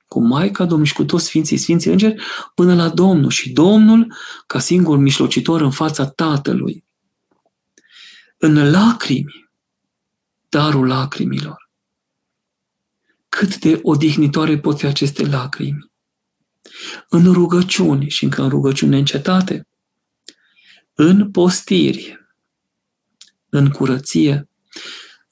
cu Maica Domnului și cu toți Sfinții, Sfinții Îngeri, până la Domnul și Domnul ca singur mișlocitor în fața Tatălui. În lacrimi, darul lacrimilor. Cât de odihnitoare pot fi aceste lacrimi. În rugăciuni și încă în rugăciune încetate, în postiri, în curăție,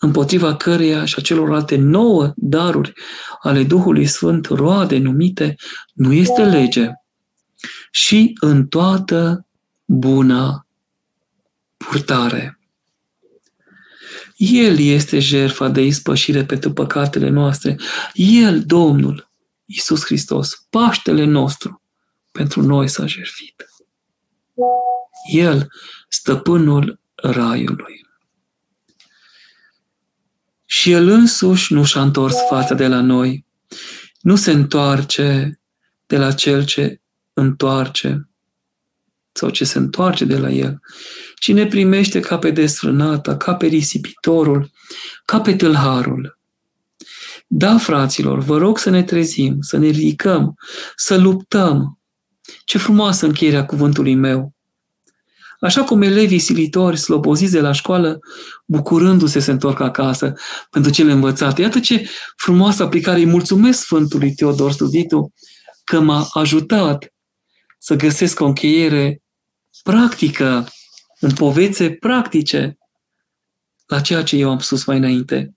împotriva căreia și a celorlalte nouă daruri ale Duhului Sfânt, roade numite, nu este lege. Și în toată buna purtare. El este jertfa de ispășire pentru păcatele noastre. El, Domnul, Iisus Hristos, Paștele nostru, pentru noi s-a jertfit. El, stăpânul raiului. Și el însuși nu și-a întors fața de la noi. Nu se întoarce de la cel ce întoarce sau ce se întoarce de la el, ci ne primește ca pe desfrânata, ca pe risipitorul, ca pe tâlharul. Da, fraților, vă rog să ne trezim, să ne ridicăm, să luptăm. Ce frumoasă încheierea cuvântului meu. Așa cum elevii silitori, sloboziți de la școală, bucurându-se se întorc acasă pentru cele învățate. Iată ce frumoasă aplicare. Îi mulțumesc Sfântului Teodor Studitu că m-a ajutat să găsesc o încheiere practică, în povețe practice la ceea ce eu am spus mai înainte.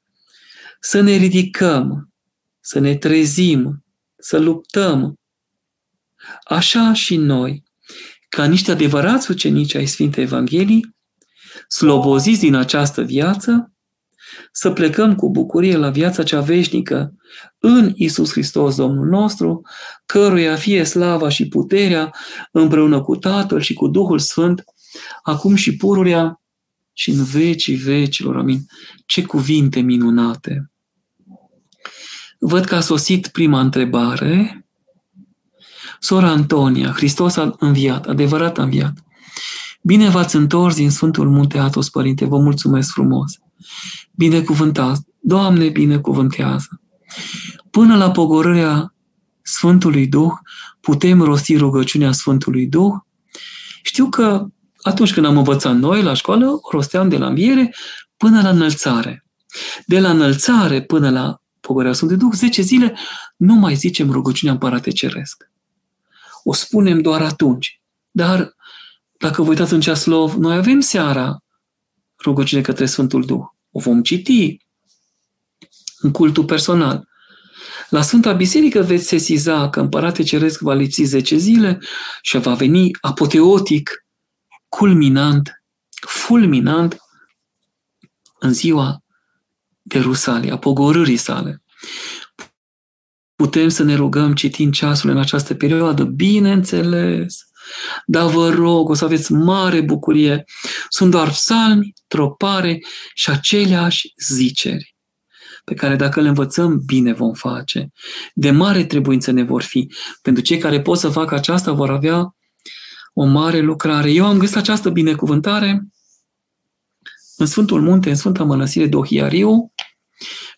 Să ne ridicăm, să ne trezim, să luptăm. Așa și noi, ca niște adevărați ucenici ai Sfintei Evangheliei, sloboziți din această viață, să plecăm cu bucurie la viața cea veșnică în Isus Hristos Domnul nostru, căruia fie slava și puterea împreună cu Tatăl și cu Duhul Sfânt, acum și pururea și în vecii vecilor. Amin. Ce cuvinte minunate! Văd că a sosit prima întrebare. Sora Antonia, Hristos a înviat, adevărat a înviat. Bine v-ați întors din Sfântul Munte Atos, Părinte, vă mulțumesc frumos. Binecuvântați, Doamne, binecuvântează. Până la pogorârea Sfântului Duh, putem rosti rugăciunea Sfântului Duh. Știu că atunci când am învățat noi la școală, o rosteam de la înviere până la înălțare. De la înălțare până la pogorârea Sfântului Duh, 10 zile, nu mai zicem rugăciunea Împărate Ceresc. O spunem doar atunci. Dar, dacă vă uitați în ceaslov, noi avem seara rugăciune către Sfântul Duh. O vom citi în cultul personal. La Sfânta Biserică veți sesiza că Împărate Ceresc va lipsi 10 zile și va veni apoteotic, culminant, fulminant în ziua de Rusalie, a pogorârii sale. Putem să ne rugăm citind ceasul în această perioadă, bineînțeles, dar vă rog, o să aveți mare bucurie. Sunt doar psalmi, tropare și aceleași ziceri pe care dacă le învățăm, bine vom face. De mare trebuință ne vor fi. Pentru cei care pot să facă aceasta vor avea o mare lucrare. Eu am găsit această binecuvântare în Sfântul Munte, în Sfânta Mănăsire Dohiariu,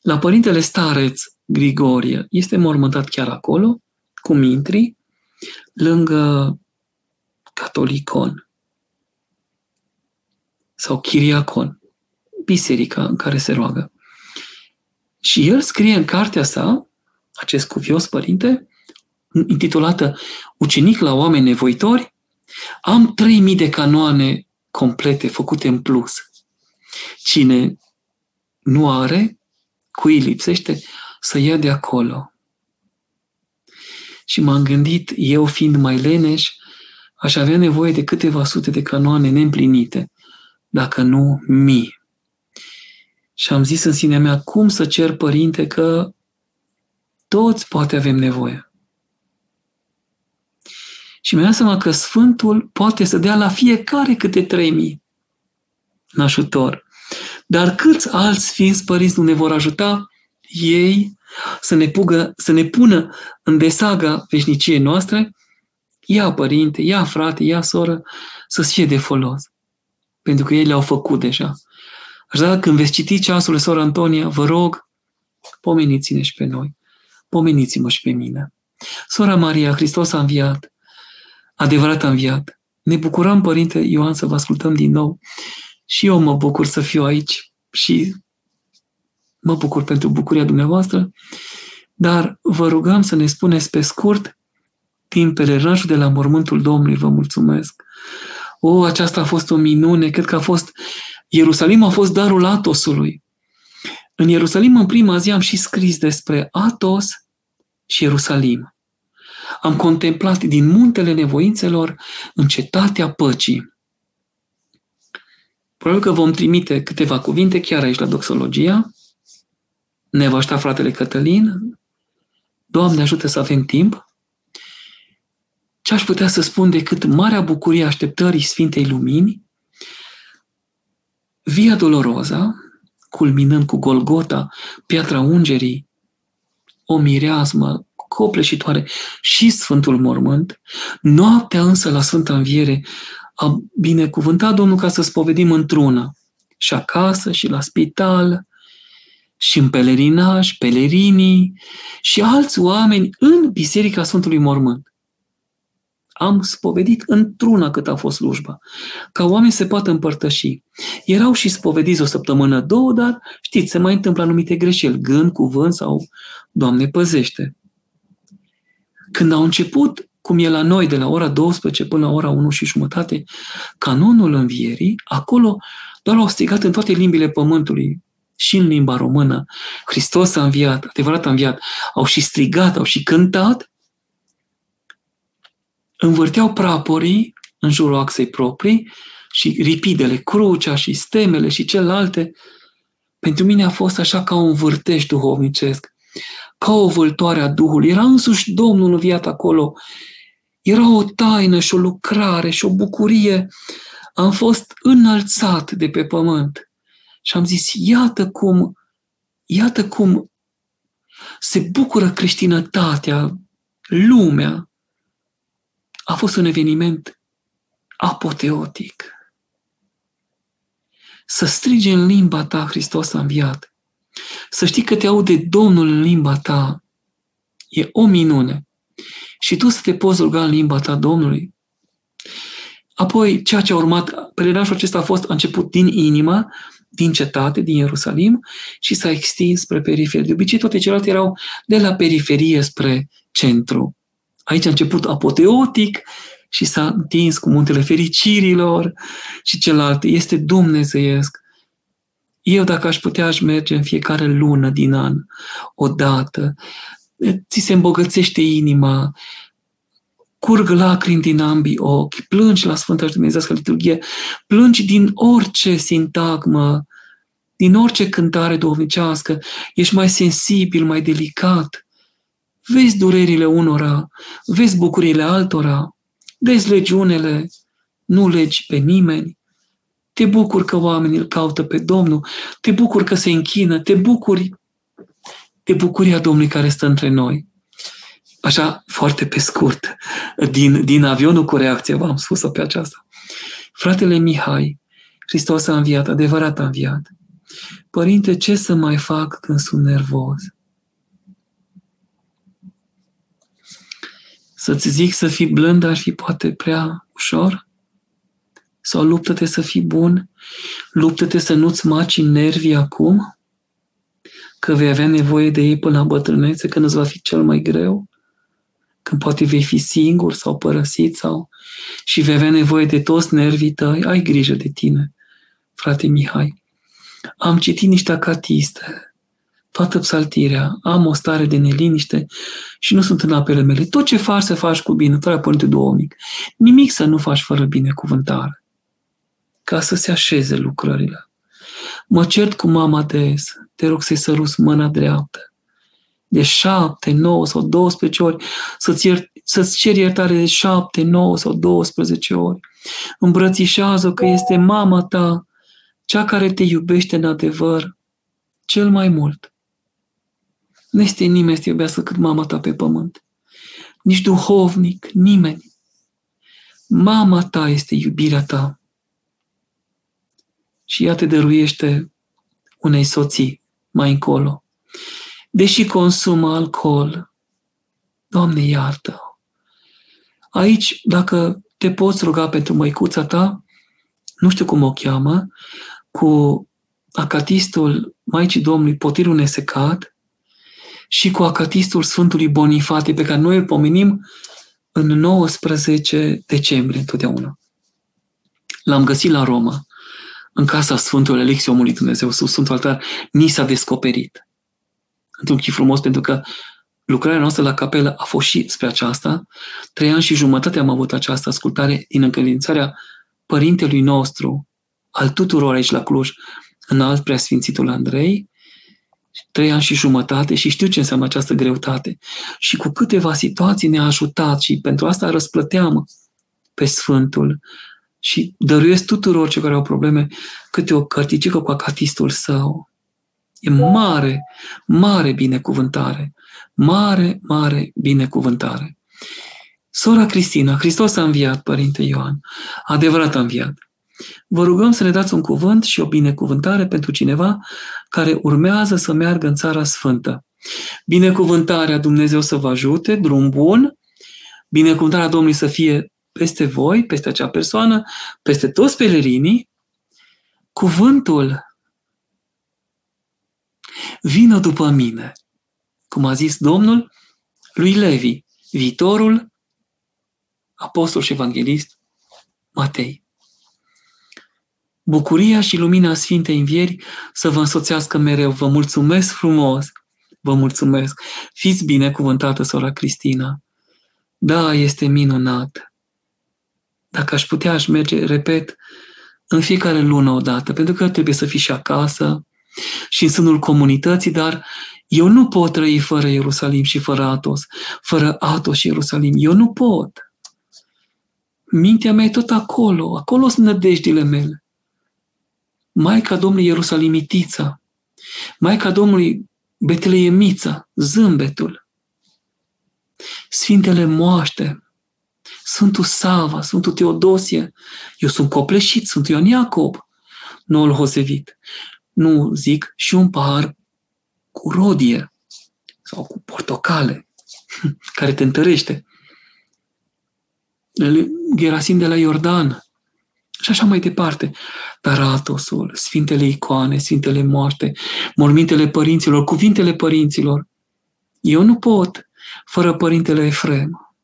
la Părintele Stareț Grigorie. Este mormântat chiar acolo, cu mintri, lângă Catolicon sau Chiriacon, biserica în care se roagă. Și el scrie în cartea sa, acest cuvios părinte, intitulată Ucenic la oameni nevoitori, am 3000 de canoane complete, făcute în plus. Cine nu are, cui lipsește, să ia de acolo. Și m-am gândit, eu fiind mai leneș, aș avea nevoie de câteva sute de canoane neîmplinite, dacă nu mii. Și am zis în sinea mea, cum să cer, părinte, că toți poate avem nevoie. Și mi-am seama că Sfântul poate să dea la fiecare câte trei mii în ajutor. Dar câți alți Sfinți Părinți nu ne vor ajuta ei să ne, pugă, să ne pună în desaga veșniciei noastre? Ia părinte, ia frate, ia soră, să fie de folos. Pentru că ei le-au făcut deja. Așa când veți citi ceasul sora Antonia, vă rog, pomeniți-ne și pe noi. Pomeniți-mă și pe mine. Sora Maria, Hristos a înviat. Adevărat a înviat. Ne bucurăm, Părinte Ioan, să vă ascultăm din nou. Și eu mă bucur să fiu aici și mă bucur pentru bucuria dumneavoastră, dar vă rugăm să ne spuneți pe scurt din pelerinajul de la mormântul Domnului. Vă mulțumesc. O, aceasta a fost o minune. Cred că a fost Ierusalim a fost darul Atosului. În Ierusalim, în prima zi, am și scris despre Atos și Ierusalim. Am contemplat din muntele nevoințelor în cetatea păcii. Probabil că vom trimite câteva cuvinte chiar aici la doxologia. Ne va aștepta fratele Cătălin. Doamne ajută să avem timp. Ce aș putea să spun decât marea bucurie așteptării Sfintei Lumini, Via Dolorosa, culminând cu Golgota, piatra ungerii, o mireasmă copleșitoare și Sfântul Mormânt, noaptea însă la Sfânta Înviere a binecuvântat Domnul ca să spovedim într-una, și acasă, și la spital, și în pelerinaj, pelerinii și alți oameni în Biserica Sfântului Mormânt am spovedit într-una cât a fost slujba, ca oamenii se poată împărtăși. Erau și spovediți o săptămână, două, dar știți, se mai întâmplă anumite greșeli, gând, cuvânt sau Doamne păzește. Când au început, cum e la noi, de la ora 12 până la ora 1 și jumătate, canonul învierii, acolo doar au strigat în toate limbile pământului, și în limba română, Hristos a înviat, adevărat a înviat, au și strigat, au și cântat, învârteau praporii în jurul axei proprii și ripidele, crucea și stemele și celelalte, pentru mine a fost așa ca un vârtej duhovnicesc, ca o vâltoare a Duhului. Era însuși Domnul înviat acolo. Era o taină și o lucrare și o bucurie. Am fost înălțat de pe pământ și am zis, iată cum, iată cum se bucură creștinătatea, lumea. A fost un eveniment apoteotic. Să strige în limba ta, Hristos a înviat. Să știi că te aude Domnul în limba ta. E o minune. Și tu să te poți ruga în limba ta Domnului. Apoi, ceea ce a urmat, pelerinajul acesta a fost a început din inimă, din cetate, din Ierusalim și s-a extins spre periferie. De obicei, toate celelalte erau de la periferie spre centru. Aici a început apoteotic și s-a întins cu muntele fericirilor și celelalte. Este dumnezeiesc. Eu, dacă aș putea, aș merge în fiecare lună din an, o dată. Ți se îmbogățește inima, curg lacrimi din ambii ochi, plângi la Sfânta și Dumnezească liturghie, plângi din orice sintagmă, din orice cântare duhovnicească, ești mai sensibil, mai delicat. Vezi durerile unora, vezi bucurile altora, vezi legiunele, nu legi pe nimeni. Te bucur că oamenii îl caută pe Domnul, te bucur că se închină, te bucuri de bucuria Domnului care stă între noi. Așa, foarte pe scurt, din, din avionul cu reacție, v-am spus-o pe aceasta. Fratele Mihai, Hristos a înviat, adevărat a înviat. Părinte, ce să mai fac când sunt nervos? Să-ți zic să fii blând ar fi poate prea ușor? Sau luptă-te să fii bun? Luptă-te să nu-ți maci nervii acum? Că vei avea nevoie de ei până la bătrânețe, când îți va fi cel mai greu? când poate vei fi singur sau părăsit sau și vei avea nevoie de toți nervii tăi, ai grijă de tine, frate Mihai. Am citit niște acatiste, toată psaltirea, am o stare de neliniște și nu sunt în apele mele. Tot ce faci să faci cu bine, trai Părinte Duhovnic. Nimic să nu faci fără binecuvântare, ca să se așeze lucrările. Mă cert cu mama des, te rog să-i sărus mâna dreaptă de șapte, nouă sau 12 ori, să-ți, iert, să-ți ceri iertare de șapte, nouă sau 12 ori. Îmbrățișează că este mama ta, cea care te iubește în adevăr cel mai mult. Nu este nimeni să te iubească cât mama ta pe pământ. Nici duhovnic, nimeni. Mama ta este iubirea ta. Și ea te dăruiește unei soții mai încolo deși consumă alcool. Doamne, iartă! Aici, dacă te poți ruga pentru măicuța ta, nu știu cum o cheamă, cu acatistul Maicii Domnului Potirul Nesecat și cu acatistul Sfântului Bonifate, pe care noi îl pomenim în 19 decembrie întotdeauna. L-am găsit la Roma, în casa Sfântului Alexie Omului Dumnezeu, sub Sfântul Altar, ni s-a descoperit într-un chip frumos, pentru că lucrarea noastră la capelă a fost și spre aceasta. Trei ani și jumătate am avut această ascultare din încălințarea Părintelui nostru, al tuturor aici la Cluj, în alt preasfințitul Andrei, trei ani și jumătate și știu ce înseamnă această greutate. Și cu câteva situații ne-a ajutat și pentru asta răsplăteam pe Sfântul și dăruiesc tuturor cei care au probleme câte o cărticică cu acatistul său. E mare, mare binecuvântare. Mare, mare binecuvântare. Sora Cristina, Hristos a înviat, Părinte Ioan. Adevărat a înviat. Vă rugăm să ne dați un cuvânt și o binecuvântare pentru cineva care urmează să meargă în Țara Sfântă. Binecuvântarea Dumnezeu să vă ajute, drum bun, binecuvântarea Domnului să fie peste voi, peste acea persoană, peste toți pelerinii, cuvântul vină după mine. Cum a zis Domnul lui Levi, viitorul apostol și evanghelist Matei. Bucuria și lumina Sfintei Învieri să vă însoțească mereu. Vă mulțumesc frumos! Vă mulțumesc! Fiți binecuvântată, sora Cristina! Da, este minunat! Dacă aș putea, aș merge, repet, în fiecare lună o dată, pentru că trebuie să fii și acasă, și în sânul comunității, dar eu nu pot trăi fără Ierusalim și fără Atos, fără Atos și Ierusalim. Eu nu pot. mintea mea e tot acolo, acolo sunt nădejdile mele. Maica Domnului Ierusalimitița, Maica Domnului Betleemița, zâmbetul, Sfintele moaște, Sfântul Sava, Sfântul Teodosie, eu sunt copleșit, sunt Ion Iacob, Noul Hosevit. Nu zic și un pahar cu rodie sau cu portocale, care te întărește. Gerasim de la Iordan și așa mai departe. Dar Atosul, Sfintele Icoane, Sfintele Moaște, Mormintele Părinților, Cuvintele Părinților. Eu nu pot fără Părintele Efrem,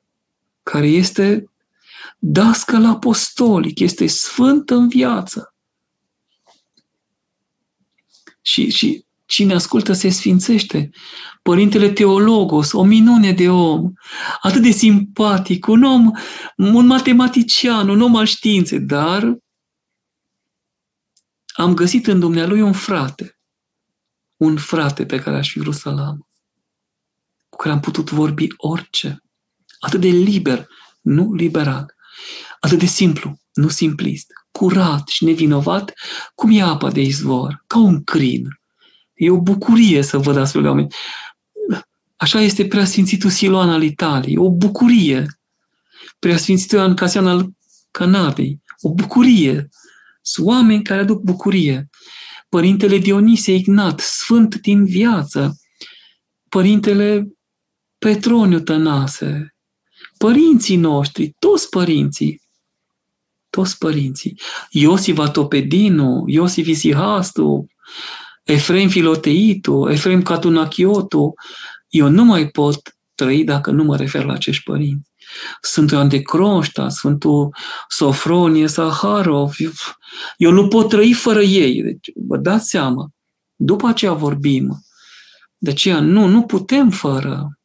care este dascăl apostolic, este sfânt în viață. Și, și cine ascultă se sfințește. Părintele Teologos, o minune de om, atât de simpatic, un om, un matematician, un om al științei, dar am găsit în dumnealui un frate, un frate pe care aș fi vrut să-l am, cu care am putut vorbi orice, atât de liber, nu liberal, atât de simplu, nu simplist, curat și nevinovat, cum e apa de izvor, ca un crin. E o bucurie să văd astfel de oameni. Așa este preasfințitul Siloan al Italiei, o bucurie. Preasfințitul Ioan Casian al Canadei, o bucurie. Sunt oameni care aduc bucurie. Părintele Dionisie Ignat, sfânt din viață. Părintele Petroniu Tănase, părinții noștri, toți părinții, toți părinții. Iosif Atopedinu, Iosif Isihastu, Efrem Filoteitu, Efrem Catunachiotu, eu nu mai pot trăi dacă nu mă refer la acești părinți. Sfântul Ioan de Croșta, Sfântul Sofronie Saharov, eu nu pot trăi fără ei. Deci, vă dați seama, după aceea vorbim. De aceea, nu, nu putem fără.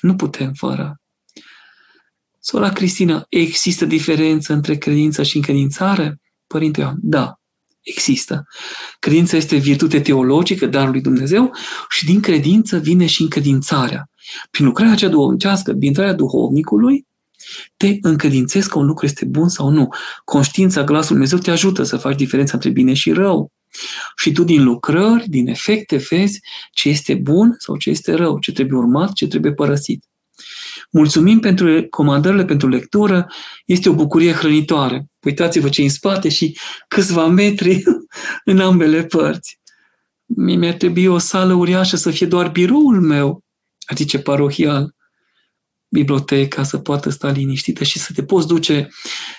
Nu putem fără. Sora Cristina, există diferență între credință și încredințare? Părinte Ioan, da. Există. Credința este virtute teologică, darul lui Dumnezeu, și din credință vine și încredințarea. Prin lucrarea cea duhovnicească, prin intrarea duhovnicului, te încredințezi că un lucru este bun sau nu. Conștiința, glasul Dumnezeu te ajută să faci diferența între bine și rău. Și tu din lucrări, din efecte, vezi ce este bun sau ce este rău, ce trebuie urmat, ce trebuie părăsit. Mulțumim pentru comandările pentru lectură, este o bucurie hrănitoare. Uitați-vă ce în spate și câțiva metri în ambele părți. Mie mi-ar trebui o sală uriașă să fie doar biroul meu, adică parohial, biblioteca să poată sta liniștită și să te poți duce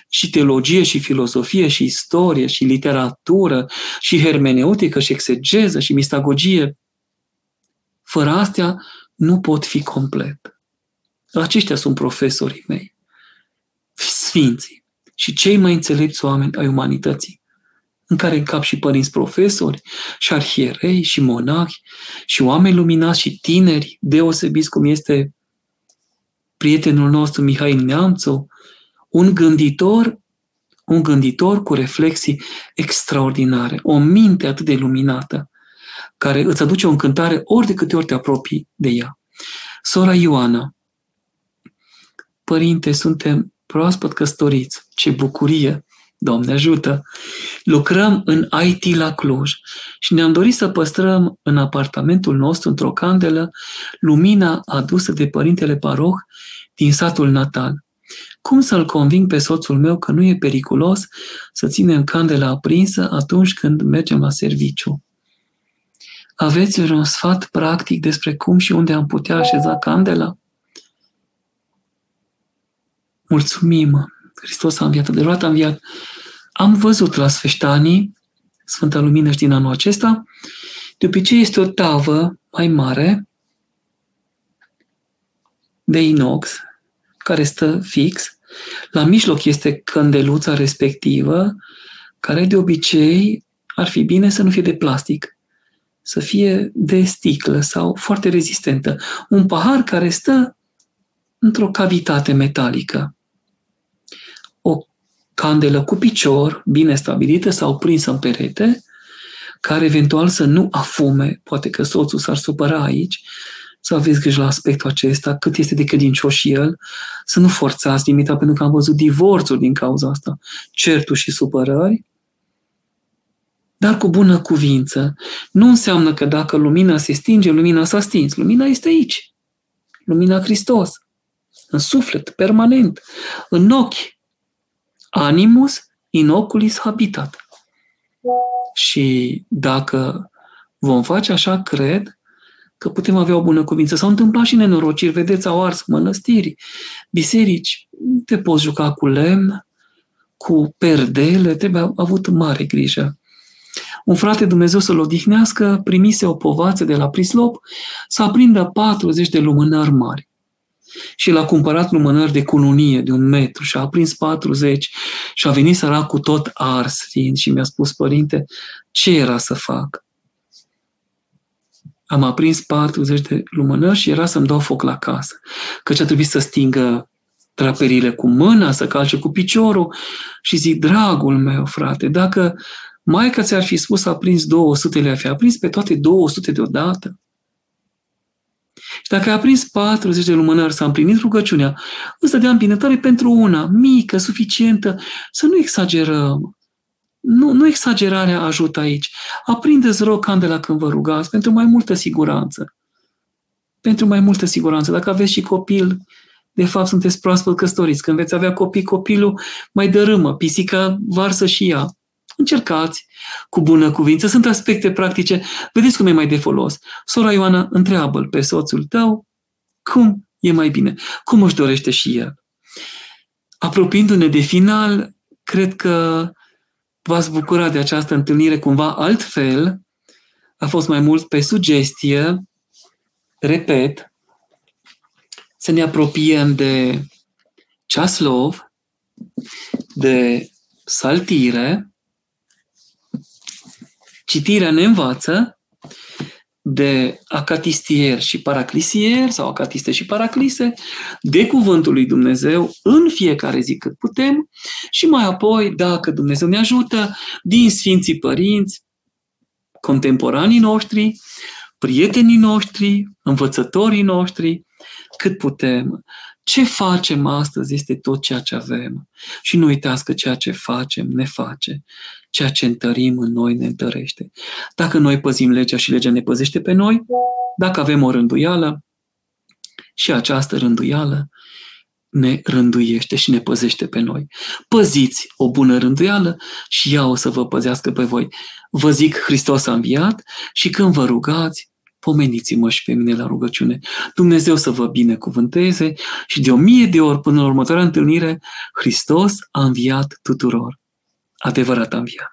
și teologie, și filozofie, și istorie, și literatură, și hermeneutică, și exegeză, și mistagogie. Fără astea nu pot fi complet. Aceștia sunt profesorii mei, sfinții. Și cei mai înțelepți oameni ai umanității, în care încap și părinți profesori, și arhierei, și monahi, și oameni luminați, și tineri, deosebiți cum este prietenul nostru Mihail Neamțu, un gânditor, un gânditor cu reflexii extraordinare, o minte atât de luminată, care îți aduce o încântare ori de câte ori te apropii de ea. Sora Ioana, Părinte, suntem proaspăt căsătoriți. Ce bucurie! Doamne ajută! Lucrăm în IT la Cluj și ne-am dorit să păstrăm în apartamentul nostru, într-o candelă, lumina adusă de Părintele Paroh din satul natal. Cum să-l conving pe soțul meu că nu e periculos să ținem candela aprinsă atunci când mergem la serviciu? Aveți vreun sfat practic despre cum și unde am putea așeza candela? Mulțumim! Hristos a înviat, adevărat a înviat. Am văzut la Sfeștanii, Sfânta Lumină și din anul acesta, de obicei este o tavă mai mare de inox, care stă fix. La mijloc este candeluța respectivă, care de obicei ar fi bine să nu fie de plastic, să fie de sticlă sau foarte rezistentă. Un pahar care stă într-o cavitate metalică candelă cu picior, bine stabilită sau prinsă în perete, care eventual să nu afume, poate că soțul s-ar supăra aici, să aveți grijă la aspectul acesta, cât este de credincios și el, să nu forțați limita, pentru că am văzut divorțuri din cauza asta, certuri și supărări, dar cu bună cuvință. Nu înseamnă că dacă lumina se stinge, lumina s-a stins. Lumina este aici. Lumina Hristos. În suflet, permanent. În ochi. Animus in oculis habitat. Și dacă vom face așa, cred că putem avea o bună cuvință. S-au întâmplat și nenorociri, vedeți, au ars mănăstiri, biserici, nu te poți juca cu lemn, cu perdele, trebuie avut mare grijă. Un frate Dumnezeu să-l odihnească, primise o povață de la Prislop să aprindă 40 de lumânări mari. Și l-a cumpărat lumânări de cununie de un metru și a aprins 40 și a venit săracul tot ars fiind și mi-a spus, părinte, ce era să fac? Am aprins 40 de lumânări și era să-mi dau foc la casă. Căci a trebuit să stingă draperile cu mâna, să calce cu piciorul și zic, dragul meu, frate, dacă Maica ți-ar fi spus a prins 200, le-ar fi aprins pe toate 200 deodată. Și dacă ai aprins 40 de lumânări, s-a împlinit rugăciunea, îți dădeam binătare pentru una, mică, suficientă, să nu exagerăm. Nu, nu exagerarea ajută aici. Aprindeți rog candela când vă rugați, pentru mai multă siguranță. Pentru mai multă siguranță. Dacă aveți și copil, de fapt sunteți proaspăt căsătoriți. Când veți avea copii, copilul mai dărâmă, pisica varsă și ea. Încercați cu bună cuvință. Sunt aspecte practice. Vedeți cum e mai de folos. Sora Ioana întreabă pe soțul tău cum e mai bine, cum își dorește și el. Apropiindu-ne de final, cred că v-ați bucura de această întâlnire cumva altfel. A fost mai mult pe sugestie, repet, să ne apropiem de ceaslov, de saltire, Citirea ne învață de acatistier și paraclisier sau acatiste și paraclise, de cuvântul lui Dumnezeu în fiecare zi cât putem și mai apoi, dacă Dumnezeu ne ajută, din Sfinții Părinți, contemporanii noștri, prietenii noștri, învățătorii noștri, cât putem. Ce facem astăzi este tot ceea ce avem. Și nu uitați că ceea ce facem ne face. Ceea ce întărim în noi ne întărește. Dacă noi păzim legea și legea ne păzește pe noi, dacă avem o rânduială, și această rânduială ne rânduiește și ne păzește pe noi. Păziți o bună rânduială și ea o să vă păzească pe voi. Vă zic, Hristos a înviat și când vă rugați, pomeniți-mă și pe mine la rugăciune. Dumnezeu să vă binecuvânteze și de o mie de ori până la următoarea întâlnire, Hristos a înviat tuturor. Adevărat a înviat.